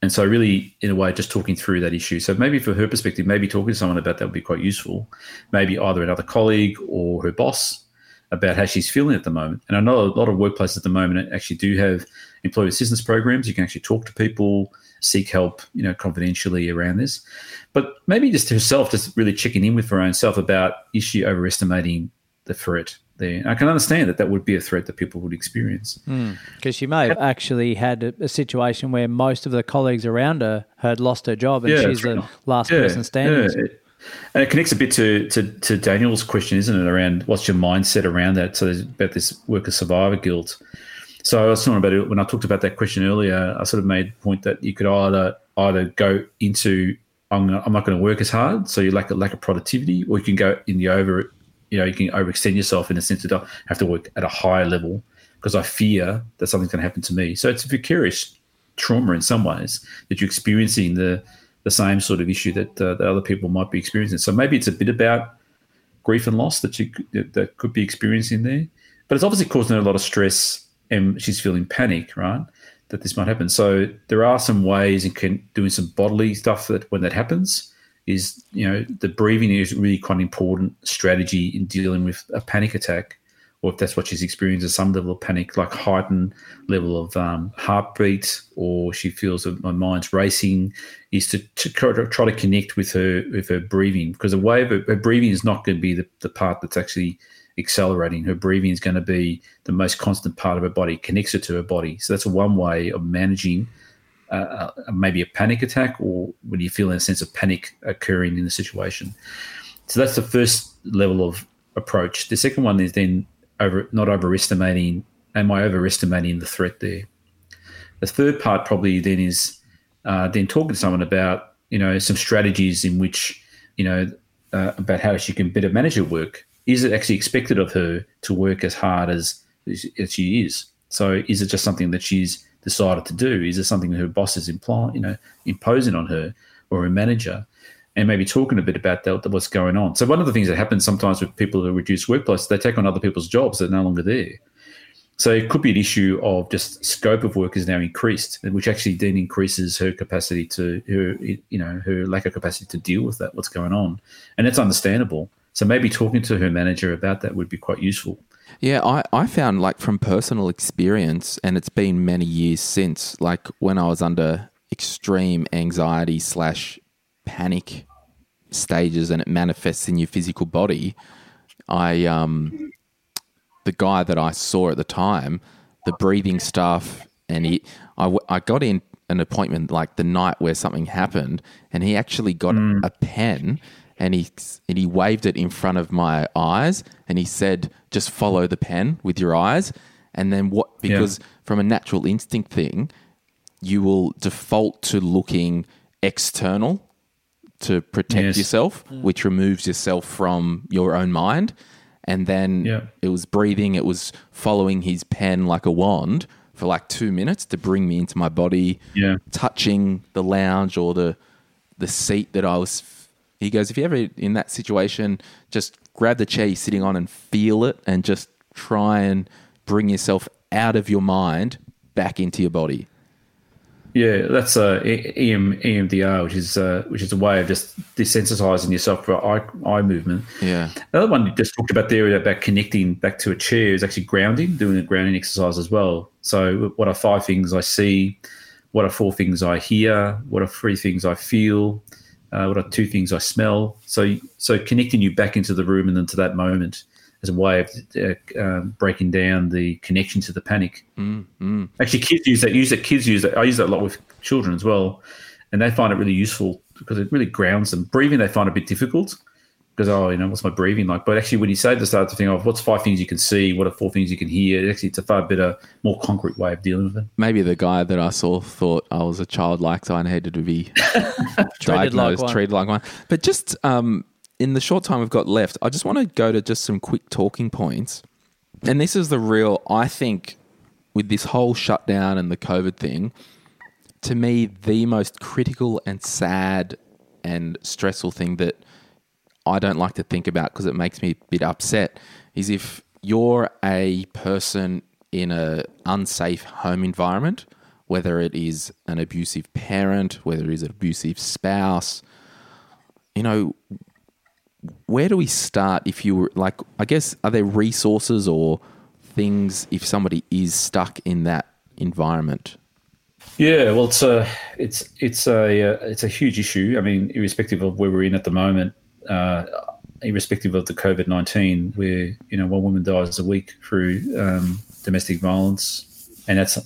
and so, really, in a way, just talking through that issue. So maybe from her perspective, maybe talking to someone about that would be quite useful. Maybe either another colleague or her boss about how she's feeling at the moment. And I know a lot of workplaces at the moment actually do have employee assistance programs. You can actually talk to people, seek help, you know, confidentially around this. But maybe just herself, just really checking in with her own self about is she overestimating the threat there? I can understand that that would be a threat that people would experience. Hmm. Because she may have actually had a, a situation where most of the colleagues around her had lost her job and Yeah, she's that's right. the last person standing. yeah. And it connects a bit to, to, to Daniel's question, isn't it, around what's your mindset around that? So there's about this worker survivor guilt. So I was talking about it when I talked about that question earlier. I sort of made the point that you could either either go into I'm, I'm not going to work as hard, so you lack a lack of productivity, or you can go in the over, you know, you can overextend yourself in the sense that I have to work at a higher level because I fear that something's going to happen to me. So it's a vicarious trauma in some ways that you're experiencing the the same sort of issue that, uh, that other people might be experiencing. So maybe it's a bit about grief and loss that you that could be experiencing there, but it's obviously causing her a lot of stress, and she's feeling panic, right? That this might happen. So there are some ways in can, doing some bodily stuff that when that happens is you know the breathing is really quite an important strategy in dealing with a panic attack or if that's what she's experiencing some level of panic, like heightened level of um, heartbeat, or she feels that my mind's racing, is to, to try, to connect with her with her breathing because the way her, her breathing is not going to be the, the part that's actually accelerating. Her breathing is going to be the most constant part of her body, connects her to her body. So that's one way of managing uh, uh, maybe a panic attack or when you feel a sense of panic occurring in the situation. So that's the first level of approach. The second one is then over not overestimating. Am I overestimating the threat there? The third part probably then is uh, then talking to someone about you know some strategies in which you know uh, about how she can better manage her work. Is it actually expected of her to work as hard as, as she is? So is it just something that she's decided to do? Is it something that her boss is implying, you know, imposing on her or her manager? And maybe talking a bit about that, what's going on. So one of the things that happens sometimes with people who reduce workplace, they take on other people's jobs that are no longer there. So it could be an issue of just scope of work is now increased, which actually then increases her capacity to her, you know, her lack of capacity to deal with that, what's going on, and it's understandable. So maybe talking to her manager about that would be quite useful. Yeah, I, I found like from personal experience, and it's been many years since, like when I was under extreme anxiety slash panic stages and it manifests in your physical body, I um the guy that I saw at the time, the breathing stuff, and he, I, I got in an appointment like the night where something happened, and he actually got mm. a pen and he and he waved it in front of my eyes, and he said, "Just follow the pen with your eyes." And then what? Because yeah. from a natural instinct thing, you will default to looking external to protect yes. yourself, mm. which removes yourself from your own mind and then yeah. it was breathing. It was following his pen like a wand for like two minutes to bring me into my body. Yeah, touching the lounge or the the seat that I was. He goes, if you're ever in that situation, just grab the chair you're sitting on and feel it, and just try and bring yourself out of your mind back into your body. Yeah, that's uh, EM, EMDR, which is uh, which is a way of just desensitizing yourself for eye, eye movement. Yeah. The other one you just talked about there about connecting back to a chair is actually grounding, doing a grounding exercise as well. So, what are five things I see? What are four things I hear? What are three things I feel? Uh, what are two things I smell? So, so connecting you back into the room and into that moment as a way of uh, um, breaking down the connection to the panic. Mm, mm. Actually, kids use that. Use that. Kids use that. I use that a lot with children as well, and they find it really useful because it really grounds them. Breathing they find a bit difficult because oh, you know, what's my breathing like? But actually, when you say the start to think of what's five things you can see, what are four things you can hear, actually, it's a far better, more concrete way of dealing with it. Maybe the guy that I saw thought I was a childlike, so I needed to be treated diagnosed, like treated like one. But just um, in the short time we've got left, I just want to go to just some quick talking points. And this is the real, I think, with this whole shutdown and the COVID thing, to me, the most critical and sad and stressful thing that I don't like to think about because it makes me a bit upset is if you're a person in an unsafe home environment, whether it is an abusive parent, whether it is an abusive spouse, you know, where do we start if you were like i guess are there resources or things if somebody is stuck in that environment? Yeah well it's a it's it's a uh, it's a huge issue. I mean irrespective of where we're in at the moment uh, irrespective of the covid-19 where you know one woman dies a week through um, domestic violence and that's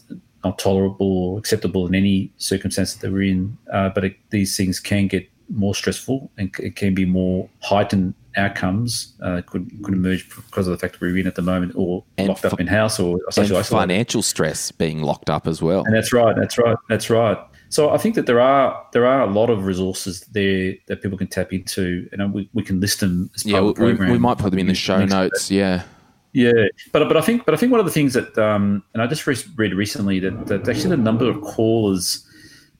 not tolerable or acceptable in any circumstance that we're in. Uh, but it, these things can get more stressful and it can be more heightened outcomes uh, could could emerge because of the fact that we're in at the moment or and locked up in house or social and financial stress being locked up as well. And that's right. That's right. That's right. So I think that there are there are a lot of resources there that people can tap into, and we, we can list them yeah, of the program. We, we might put them in the show notes. Yeah. Yeah, but but I think but I think one of the things that um, and I just read recently that, that actually the number of callers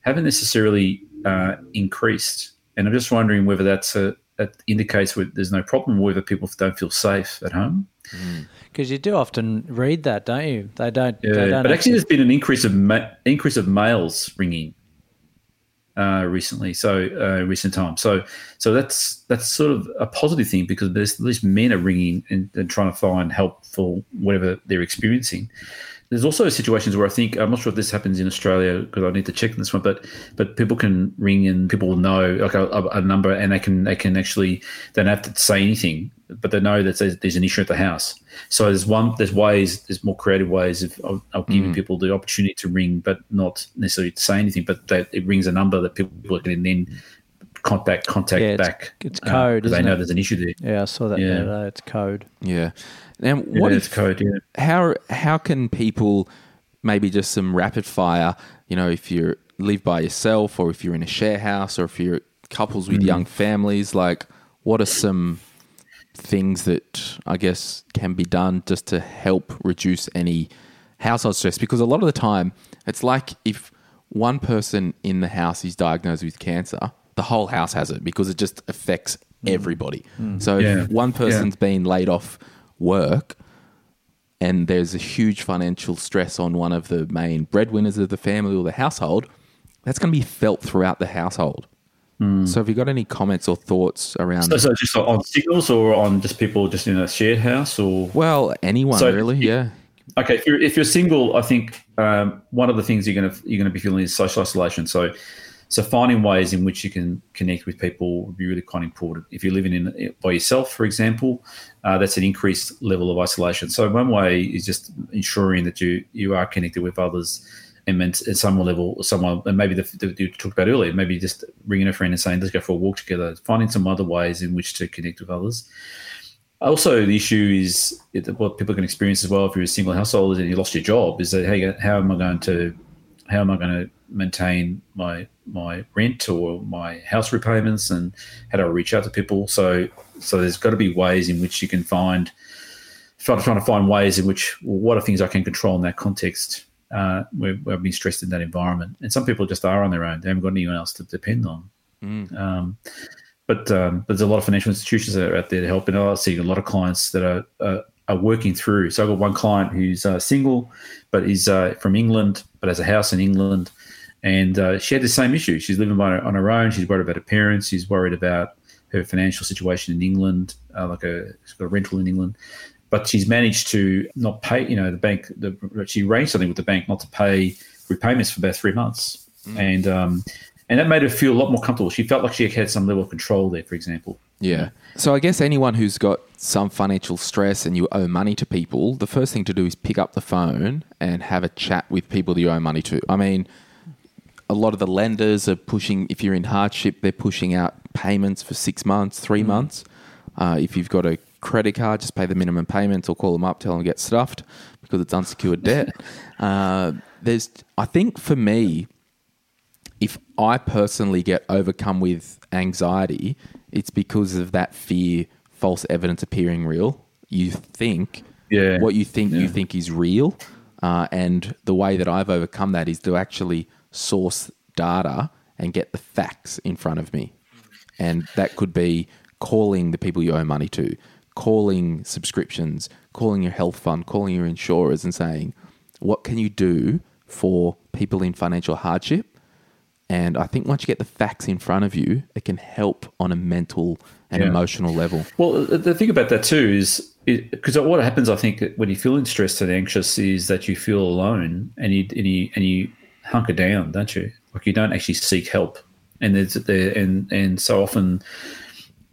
haven't necessarily uh, increased and I'm just wondering whether that's a, that indicates where there's no problem, or whether people don't feel safe at home. Because mm. you do often read that, don't you? They don't. Yeah, they don't but actually, there's been an increase of ma- increase of males ringing uh, recently, so uh, recent times. So, so that's that's sort of a positive thing because there's at least men are ringing and, and trying to find help for whatever they're experiencing. There's also situations where I think I'm not sure if this happens in Australia because I need to check this one, but but people can ring and people will know like a, a, number and they can they can actually they don't have to say anything, but they know that there's, there's an issue at the house. So there's one there's ways there's more creative ways of, of, of giving mm. people the opportunity to ring, but not necessarily to say anything, but they, it rings a number that people can then contact contact Yeah, it's- back. it's uh, code, 'cause they isn't know it? there's an issue there. Yeah, I saw that. Yeah. the other day. It's code. Yeah. Now, Yeah, what it's if code? Yeah. how how can people maybe just some rapid fire you know if you live by yourself or if you're in a share house or if you're couples with mm. young families like what are some things that i guess can be done just to help reduce any household stress because a lot of the time it's like if one person in the house is diagnosed with cancer the whole house has it because it just affects mm. everybody mm. so Yeah. if one Yeah. person's been laid off work and there's a huge financial stress on one of the main breadwinners of the family or the household, that's going to be felt throughout the household. So, have you got any comments or thoughts around? So, so just on signals or on just people just in a shared house or well, anyone So- really? Yeah, Okay, if you're if you're single, I think um, one of the things you're gonna you're gonna be feeling is social isolation. So, so finding ways in which you can connect with people would be really quite important. If you're living in by yourself, for example, uh, that's an increased level of isolation. So one way is just ensuring that you you are connected with others. And at some level, someone, and maybe the, the you talked about earlier, maybe just ringing a friend and saying, "Let's go for a walk together." Finding some other ways in which to connect with others. Also, the issue is what people can experience as well if you're a single household and you lost your job is that hey, how am I going to how am I going to maintain my my rent or my house repayments and how do I reach out to people? So so there's got to be ways in which you can find trying to, find ways in which well, what are things I can control in that context uh, where, where I've been stressed in that environment. And some people just are on their own; they haven't got anyone else to depend on. Um, but um, but there's a lot of financial institutions that are out there to help, and I see a lot of clients that are uh, are working through. So I've got one client who's uh, single, but is uh, from England, but has a house in England, and uh, she had the same issue. She's living by, on her own. She's worried about her parents. She's worried about her financial situation in England, uh, like a she's got a rental in England. But she's managed to not pay. You know, the bank. The, she arranged something with the bank not to pay repayments for about three months, and um, and that made her feel a lot more comfortable. She felt like she had some level of control there, for example. Yeah. So, I guess anyone who's got some financial stress and you owe money to people, the first thing to do is pick up the phone and have a chat with people that you owe money to. I mean, a lot of the lenders are pushing, if you're in hardship, they're pushing out payments for six months, 3 months. Uh, if you've got a credit card, just pay the minimum payments or call them up, tell them to get stuffed because it's unsecured debt. Uh, there's, I think for me, if I personally get overcome with anxiety, it's because of that fear, false evidence appearing real. You think Yeah. what you think you think is real, uh, and the way that I've overcome that is to actually source data and get the facts in front of me, and that could be calling the people you owe money to, calling subscriptions, calling your health fund, calling your insurers, and saying, "What can you do for people in financial hardship?" And I think once you get the facts in front of you, it can help on a mental and Yeah. emotional level. Well, the- thing about that too is because what happens, I think, when you're feeling stressed and anxious, is that you feel alone and you and you and you hunker down, don't you? Like you don't actually seek help, and there's there and and so often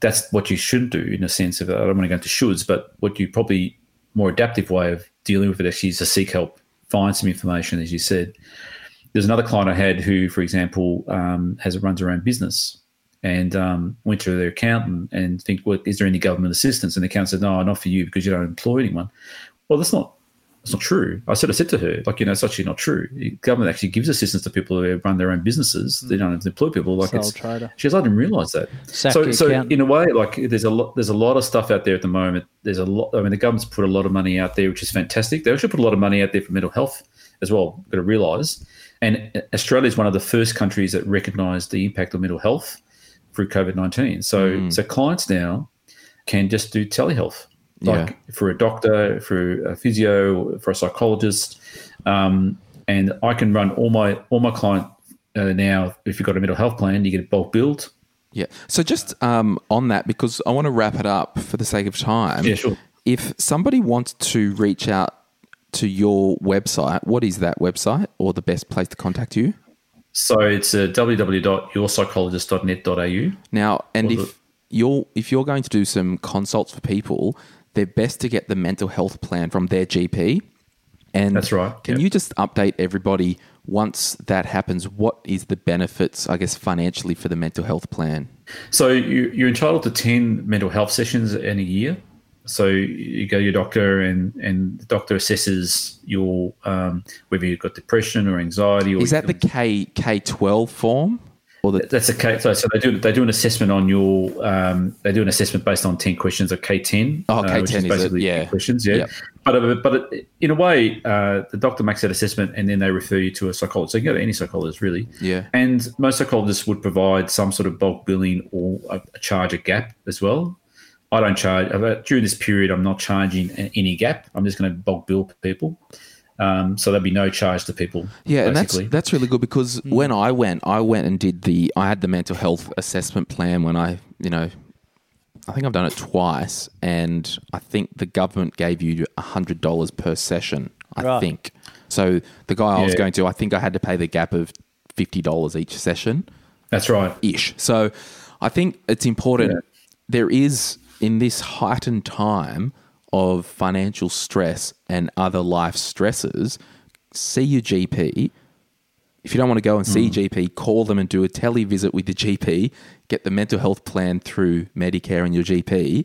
that's what you should do in a sense of I don't want to go into shoulds, but what you probably more adaptive way of dealing with it actually is to seek help, find some information, as you said. There's another client I had who, for example, um, has runs her own business and um, went to their accountant and think, well, is there any government assistance? And the accountant said, no, not for you because you don't employ anyone. Well, that's not that's not true. I sort of said to her, like, you know, it's actually not true. The government actually gives assistance to people who run their own businesses. They don't have to employ people. Like Sole it's, trader. she goes, I didn't realize that. Sack so, so accountant. in a way, like there's a lot, there's a lot of stuff out there at the moment. There's a lot. I mean, the government's put a lot of money out there, which is fantastic. They actually put a lot of money out there for mental health as well. Got to realise. And Australia is one of the first countries that recognised the impact of mental health through COVID nineteen. So, so clients now can just do telehealth, like for a doctor, for a physio, for a psychologist, um, and I can run all my all my client uh, now. If you've got a mental health plan, you get a bulk billed. Yeah. So just um, on that, because I want to wrap it up for the sake of time. Yeah, sure. If somebody wants to reach out to your website, what is that website or the best place to contact you? So it's uh, www.yourpsychologist.net.au. Now, and if you're if you're going to do some consults for people, they're best to get the mental health plan from their GP. And That's right, Can yep. you just update everybody once that happens, what is the benefits, I guess, financially for the mental health plan? So you, you're entitled to 10 mental health sessions in a year. So you go to your doctor, and, and the doctor assesses your um, whether you've got depression or anxiety. Or Is that the K K twelve form? Or the, That's a K. So, so they do they do an assessment on your um, they do an assessment based on ten questions of K ten. Oh, K10 is it? Yeah. questions. Yeah, Yep. but uh, but it, in a way, uh, the doctor makes that assessment and then they refer you to a psychologist. So you can go to any psychologist really. Yeah. and most psychologists would provide some sort of bulk billing or a, a charge a gap as well. I don't charge during this period. I'm not charging any gap. I'm just going to bulk bill people. Um, so there'll be no charge to people. Yeah, and that's. That's really good because when I went, I went and did the I had the mental health assessment plan when I, you know, I think I've done it twice, and I think the government gave you hundred dollars per session. I Right. think so. The guy I was going to, I think I had to pay the gap of fifty dollars each session. That's right. ish. So I think it's important. Yeah. There is, in this heightened time of financial stress and other life stresses, see your GP. If you don't want to go and see GP, call them and do a televisit with the GP. Get the mental health plan through Medicare and your GP.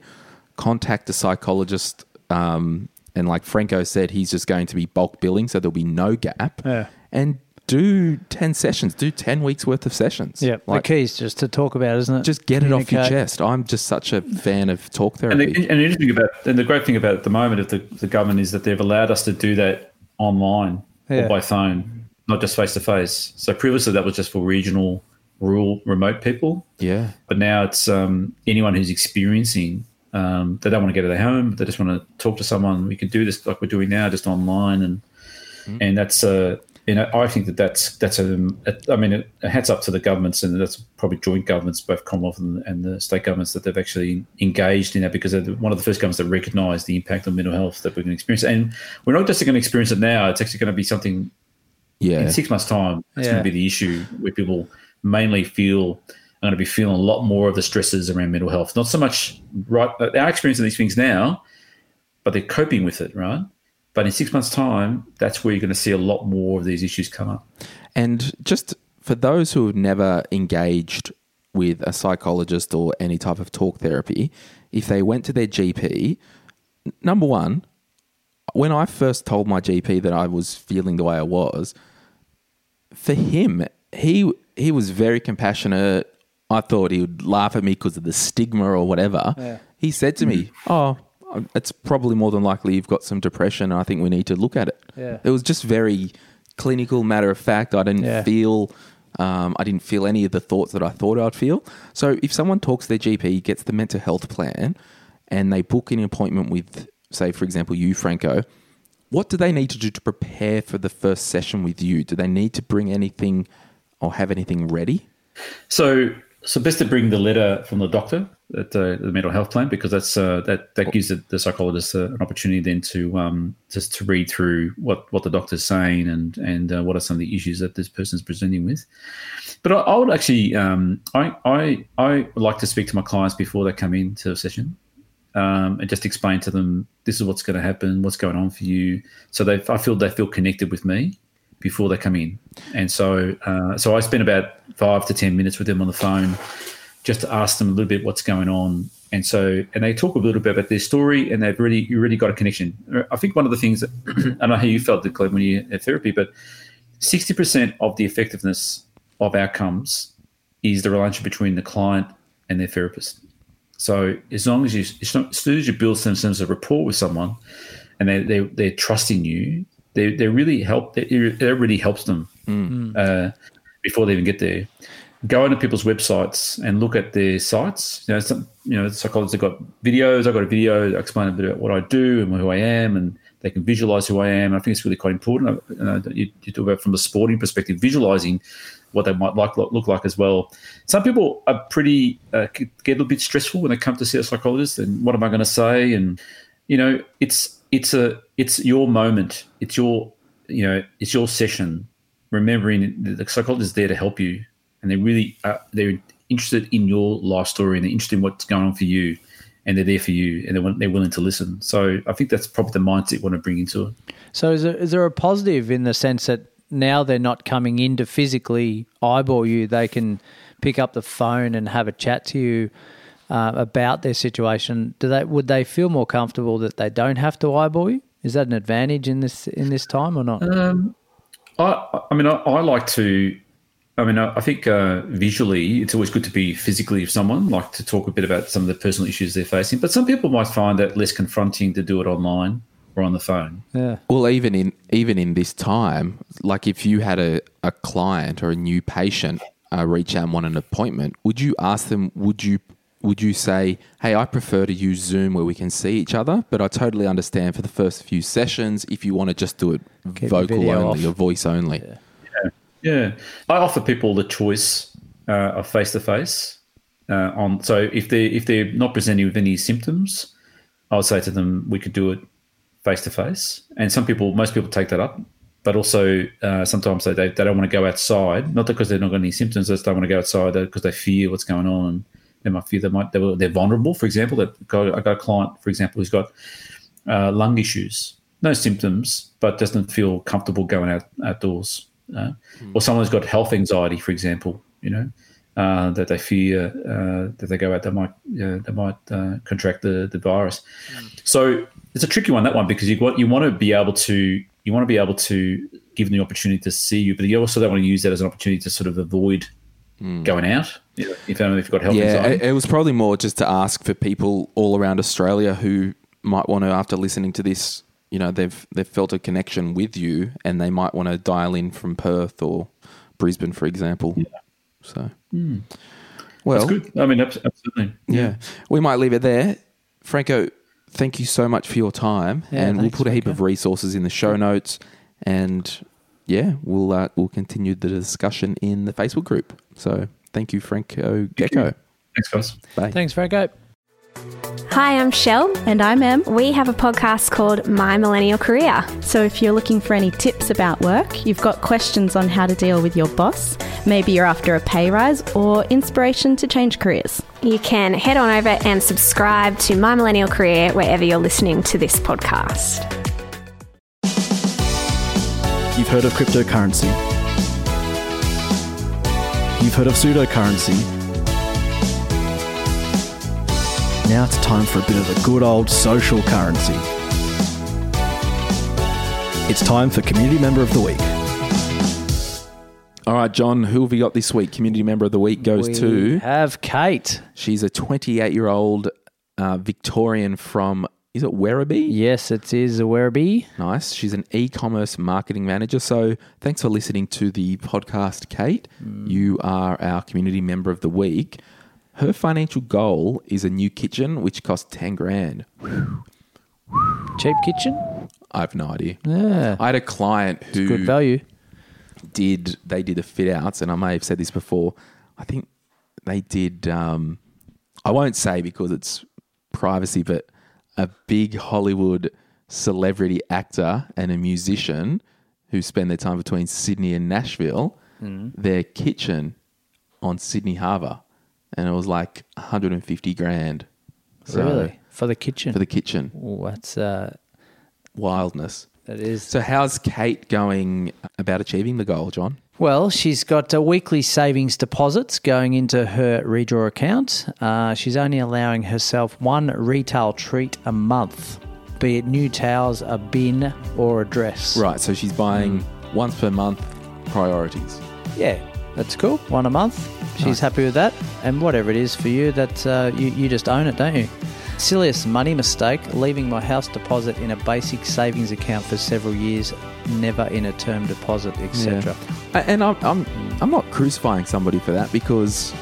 Contact a psychologist. Um, and like Franco said, he's just going to be bulk billing, so there'll be no gap. Yeah. And do 10 sessions, do 10 weeks worth of sessions. Yeah, Like, the key is just to talk about, isn't it? just get it off your chest. I'm just such a fan of talk And therapy. the, and the interesting about and the great thing about at the moment of the, the government is that they've allowed us to do that online Yeah. or by phone, not just face to face. So previously that was just for regional, rural, remote people, yeah. but now it's um, anyone who's experiencing. Um, they don't want to go to their home. They just want to talk to someone. We can do this like we're doing now, just online, and and that's uh, you know I think that that's that's a, I mean it, hats up to the governments and that's probably joint governments, both Commonwealth and, and the state governments that they've actually engaged in that because they're one of the first governments that recognise the impact on mental health that we're going to experience, and we're not just going to experience it now. It's actually going to be something Yeah. in six months' time, it's Yeah. going to be the issue where people mainly feel are going to be feeling a lot more of the stresses around mental health. Not so much right, our experience of these things now, but they're coping with it, right? But in six months' time, that's where you're going to see a lot more of these issues come up. And just for those who have never engaged with a psychologist or any type of talk therapy, if they went to their GP, number one, when I first told my GP that I was feeling the way I was, for him, he he was very compassionate. I thought he would laugh at me because of the stigma or whatever. He said to me, "Oh, it's probably more than likely you've got some depression. and I think we need to look at it." Yeah. It was just very clinical, matter of fact. I didn't Yeah. feel. Um, I didn't feel any of the thoughts that I thought I'd feel. So if someone talks to their GP, gets the mental health plan, and they book an appointment with, say, for example, you, Franco, what do they need to do to prepare for the first session with you? Do they need to bring anything or have anything ready? So, so best to bring the letter from the doctor, that uh, the mental health plan, because that's uh, that that gives the, psychologist uh, an opportunity then to um, just to read through what what the doctor's saying and and uh, what are some of the issues that this person's presenting with. But I, I would actually, um, I I I like to speak to my clients before they come into a session. Um, and just explain to them this is what's going to happen, what's going on for you, so they I feel they feel connected with me before they come in. And so, uh, so I spend about five to ten minutes with them on the phone, just to ask them a little bit what's going on. And so, and they talk a little bit about their story, and they've really, you really got a connection. I think one of the things that I don't know how you felt, Glen, when you had therapy, but sixty percent of the effectiveness of outcomes is the relationship between the client and their therapist. So as long as you, as soon as you build some sense of rapport with someone, and they they they're trusting you, they they really help. It it really helps them uh, before they even get there. Go onto people's websites and look at their sites. You know, some you know psychologists have got videos. I've got a video that explain a bit about what I do and who I am, and they can visualize who I am. I think it's really quite important. You, you talk about from a sporting perspective, visualizing what they might like look like as well. Some people are pretty uh, get a little bit stressful when they come to see a psychologist, and what am I going to say? And you know, it's it's a it's your moment. It's your you know it's your session. Remembering that the psychologist is there to help you, and they really are, they're interested in your life story and they're interested in what's going on for you, and they're there for you, and they're, they're willing to listen. So I think that's probably the mindset you want to bring into it. So is there, is there a positive in the sense that now they're not coming in to physically eyeball you. They can pick up the phone and have a chat to you uh, about their situation. Do they would they feel more comfortable that they don't have to eyeball you? Is that an advantage in this in this time or not? Um, I, I mean, I, I like to. I mean, I, I think uh, visually, it's always good to be physically with someone, like to talk a bit about some of the personal issues they're facing. But some people might find that less confronting to do it online or on the phone. yeah. Well, even in even in this time, like if you had a, a client or a new patient uh, reach out and want an appointment, would you ask them? Would you would you say, "Hey, I prefer to use Zoom where we can see each other," but I totally understand for the first few sessions if you want to just do it Keep vocal only off. or voice only. Yeah, I offer people the choice uh, of face to face. On so if they if they're not presenting with any symptoms, I would say to them we could do it face to face. And some people, most people take that up, but also uh, sometimes they, they they don't want to go outside, not because they're not got any symptoms, they just don't want to go outside because they fear what's going on they might fear they might they were, they're vulnerable. For example, that got, I got a client, for example, who's got uh, lung issues, no symptoms, but doesn't feel comfortable going out outdoors. Uh, Or someone who's got health anxiety, for example, you know, uh, that they fear uh, that they go out, they might uh, they might uh, contract the, the virus. So it's a tricky one that one because you want you want to be able to you want to be able to give them the opportunity to see you, but you also don't want to use that as an opportunity to sort of avoid Mm. going out. You know, if, if you've got health Yeah, anxiety. it, it was probably more just to ask for people all around Australia who might want to, after listening to this, you know, they've they've felt a connection with you, and they might want to dial in from Perth or Brisbane, for example. So, hmm. well, That's good. I mean, absolutely. yeah, we might leave it there. Franco, thank you so much for your time, Yeah, and we'll put a heap Franco. of resources in the show notes, and yeah, we'll uh, we'll continue the discussion in the Facebook group. So, thank you, Franco Greco. Thanks, guys. Bye. Thanks, Franco. Hi, I'm Shell. And I'm Em. We have a podcast called My Millennial Career. So if you're looking for any tips about work, you've got questions on how to deal with your boss, maybe you're after a pay rise or inspiration to change careers. You can head on over and subscribe to My Millennial Career wherever you're listening to this podcast. You've heard of cryptocurrency. You've heard of pseudocurrency. Now it's time for a bit of the good old social currency. It's time for Community Member of the Week. All right, John, who have we got this week? Community member of the week goes we to. have Kate. She's a 28 year old uh, Victorian from, is it Werribee? Yes, it is a Werribee. Nice. She's an e commerce marketing manager. So thanks for listening to the podcast, Kate. You are our community member of the week. Her financial goal is a new kitchen, which costs 10 grand. Cheap kitchen. I have no idea. Yeah, I had a client who good value. did they did the fit outs, and I may have said this before. I think they did. Um, I won't say because it's privacy, but a big Hollywood celebrity actor and a musician who spend their time between Sydney and Nashville, their kitchen on Sydney Harbour, and it was like 150 grand. So, really for the kitchen. for the kitchen, oh, that's uh, wildness. that is. So, how's Kate going about achieving the goal, John? Well, she's got uh, weekly savings deposits going into her redraw account. Uh, she's only allowing herself one retail treat a month, be it new towels, a bin, or a dress. Right, so she's buying once per month priorities. Yeah, that's cool. One a month. She's happy with that. And whatever it is for you, that uh, you, you just own it, don't you? Silliest money mistake, leaving my house deposit in a basic savings account for several years, never in a term deposit, etc. And I'm, I'm, I'm not crucifying somebody for that because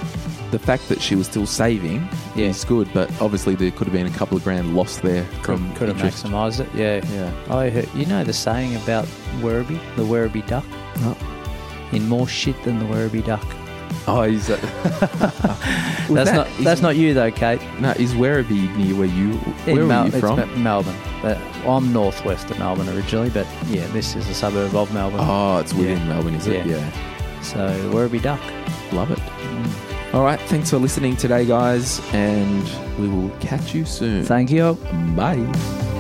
the fact that she was still saving Yeah. is good, but obviously there could have been a couple of grand lost there from Could have interest. maximised it, yeah. Yeah. I heard, you know the saying about Werribee, the Werribee duck? No. In more shit than the Werribee duck. Oh, is that? Uh, that's that- not that's not you though, Kate. No, is Werribee near where you? Where Mel- you from? Me- Melbourne. But I'm northwest of Melbourne originally, but yeah, this is a suburb of Melbourne. Oh, it's within Yeah. Melbourne, is it? Yeah. Yeah. So Werribee duck. Love it. Mm. All right, thanks for listening today, guys, and we will catch you soon. Thank you. Bye.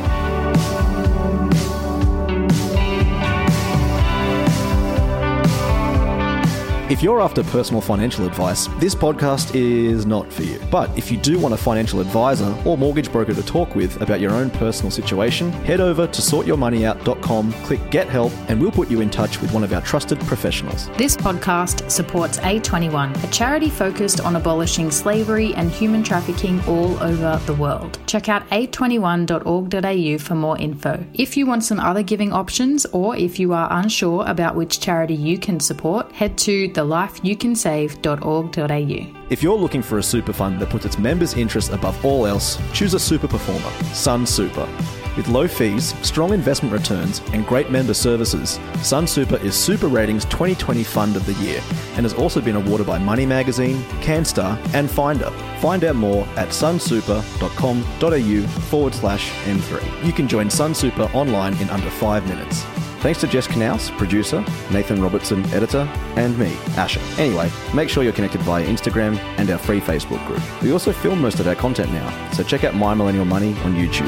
If you're after personal financial advice, this podcast is not for you. But if you do want a financial advisor or mortgage broker to talk with about your own personal situation, head over to sortyourmoneyout.com, click Get Help, and we'll put you in touch with one of our trusted professionals. This podcast supports A21, a charity focused on abolishing slavery and human trafficking all over the world. Check out a21.org.au for more info. If you want some other giving options or if you are unsure about which charity you can support, head to thelifeyoucansave.org.au. If you're looking for a super fund that puts its members' interests above all else, choose a super performer, Sunsuper. With low fees, strong investment returns, and great member services, Sunsuper is SuperRatings 2020 Fund of the Year and has also been awarded by Money Magazine, CanStar, and Finder. Find out more at sunsuper.com.au forward slash M3. You can join Sunsuper online in under five minutes. Thanks to Jess Knaus, producer, Nathan Robertson, editor, and me, Asher. Anyway, make sure you're connected via Instagram and our free Facebook group. We also film most of our content now, so check out My Millennial Money on YouTube.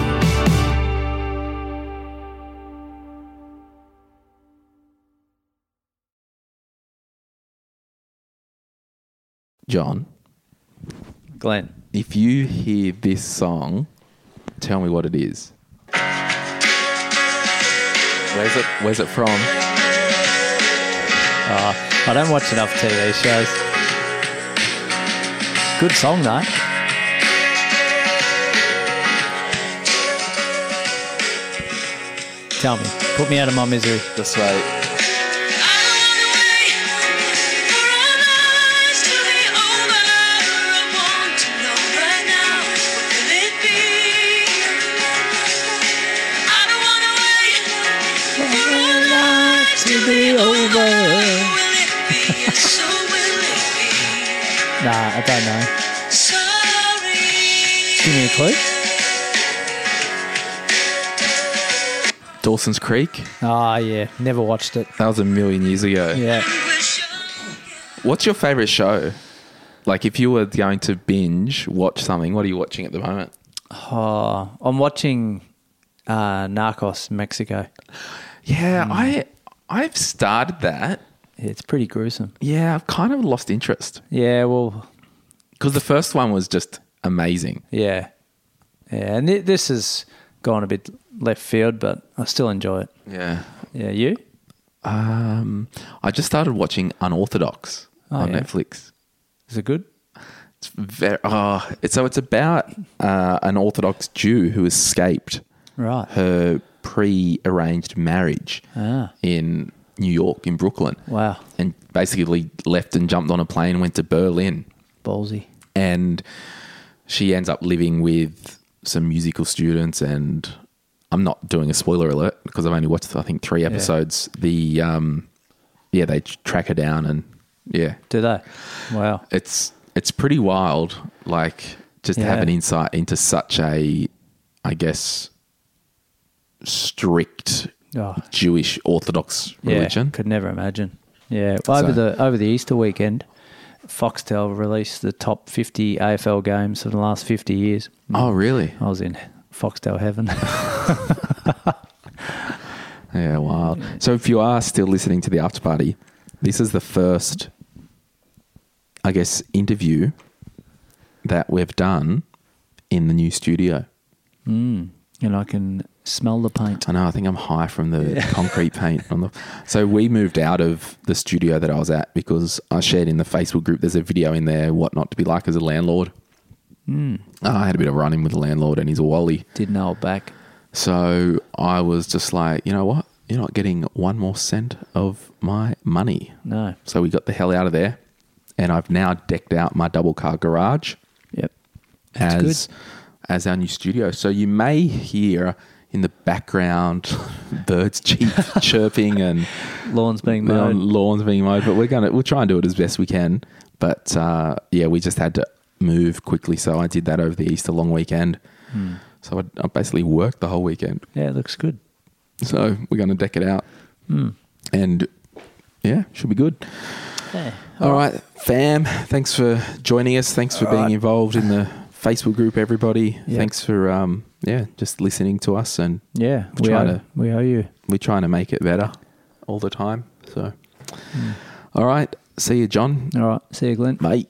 John, Glen. if you hear this song, tell me what it is. Where's it? Where's it from? Oh, I don't watch enough TV shows. Good song though. Tell me, put me out of my misery. This way. I don't know. Give me a clue. Dawson's Creek. Ah, yeah, never watched it. That was a million years ago. Yeah. What's your favorite show? Like, if you were going to binge watch something, what are you watching at the moment? Oh, I'm watching uh, Narcos Mexico. Yeah, I I've started that. It's pretty gruesome. Yeah, I've kind of lost interest Yeah, well, because the first one was just amazing. yeah, yeah, and th- this has gone a bit left field, but I still enjoy it. Yeah. Yeah, you? Um, I just started watching Unorthodox Oh, on yeah. Netflix. Is it good? It's very oh, it's so it's about uh, an Orthodox Jew who escaped Right. her pre-arranged marriage Ah. in New York, in Brooklyn. Wow. And basically left and jumped on a plane and went to Berlin. Ballsy. And she ends up living with some musical students and I'm not doing a spoiler alert because I've only watched I think three episodes. The um yeah, they track her down and yeah. Do they? Wow. It's it's pretty wild like just to have an insight into such a I guess strict Oh, Jewish Orthodox yeah, religion. could never imagine. Yeah, over So- the over the Easter weekend, Foxtel released the top 50 AFL games for the last 50 years. Oh, really? I was in Foxtel heaven. Yeah, wild. So if you are still listening to the after party, this is the first, I guess, interview that we've done in the new studio. mm. And I can smell the paint. I know. I think I'm high from the concrete paint on the. So we moved out of the studio that I was at because I shared in the Facebook group. There's a video in there what not to be like as a landlord. Mm. I had a bit of run-in with the landlord, and he's a wally. Didn't hold back. So I was just like, you know what? You're not getting one more cent of my money. No. So we got the hell out of there, and I've now decked out my double car garage Yep. as as our new studio. So you may hear in the background birds cheep, chirping and Lawns being mowed. lawns being mowed. But we're gonna we'll try and do it as best we can. But uh, yeah, we just had to move quickly, so I did that over the Easter long weekend. Hmm. So I, I basically worked the whole weekend. Yeah, it looks good. So we're going to deck it out, Hmm. and yeah, should be good. Yeah. All right, fam. Thanks for joining us. Thanks for All being right. involved in the Facebook group, everybody. Thanks for um, yeah, just listening to us, and Yeah, we trying owe, to- we owe you. we're trying to make it better all the time. So, Hmm. All right. See you, John. All right. See you, Glen. Mate.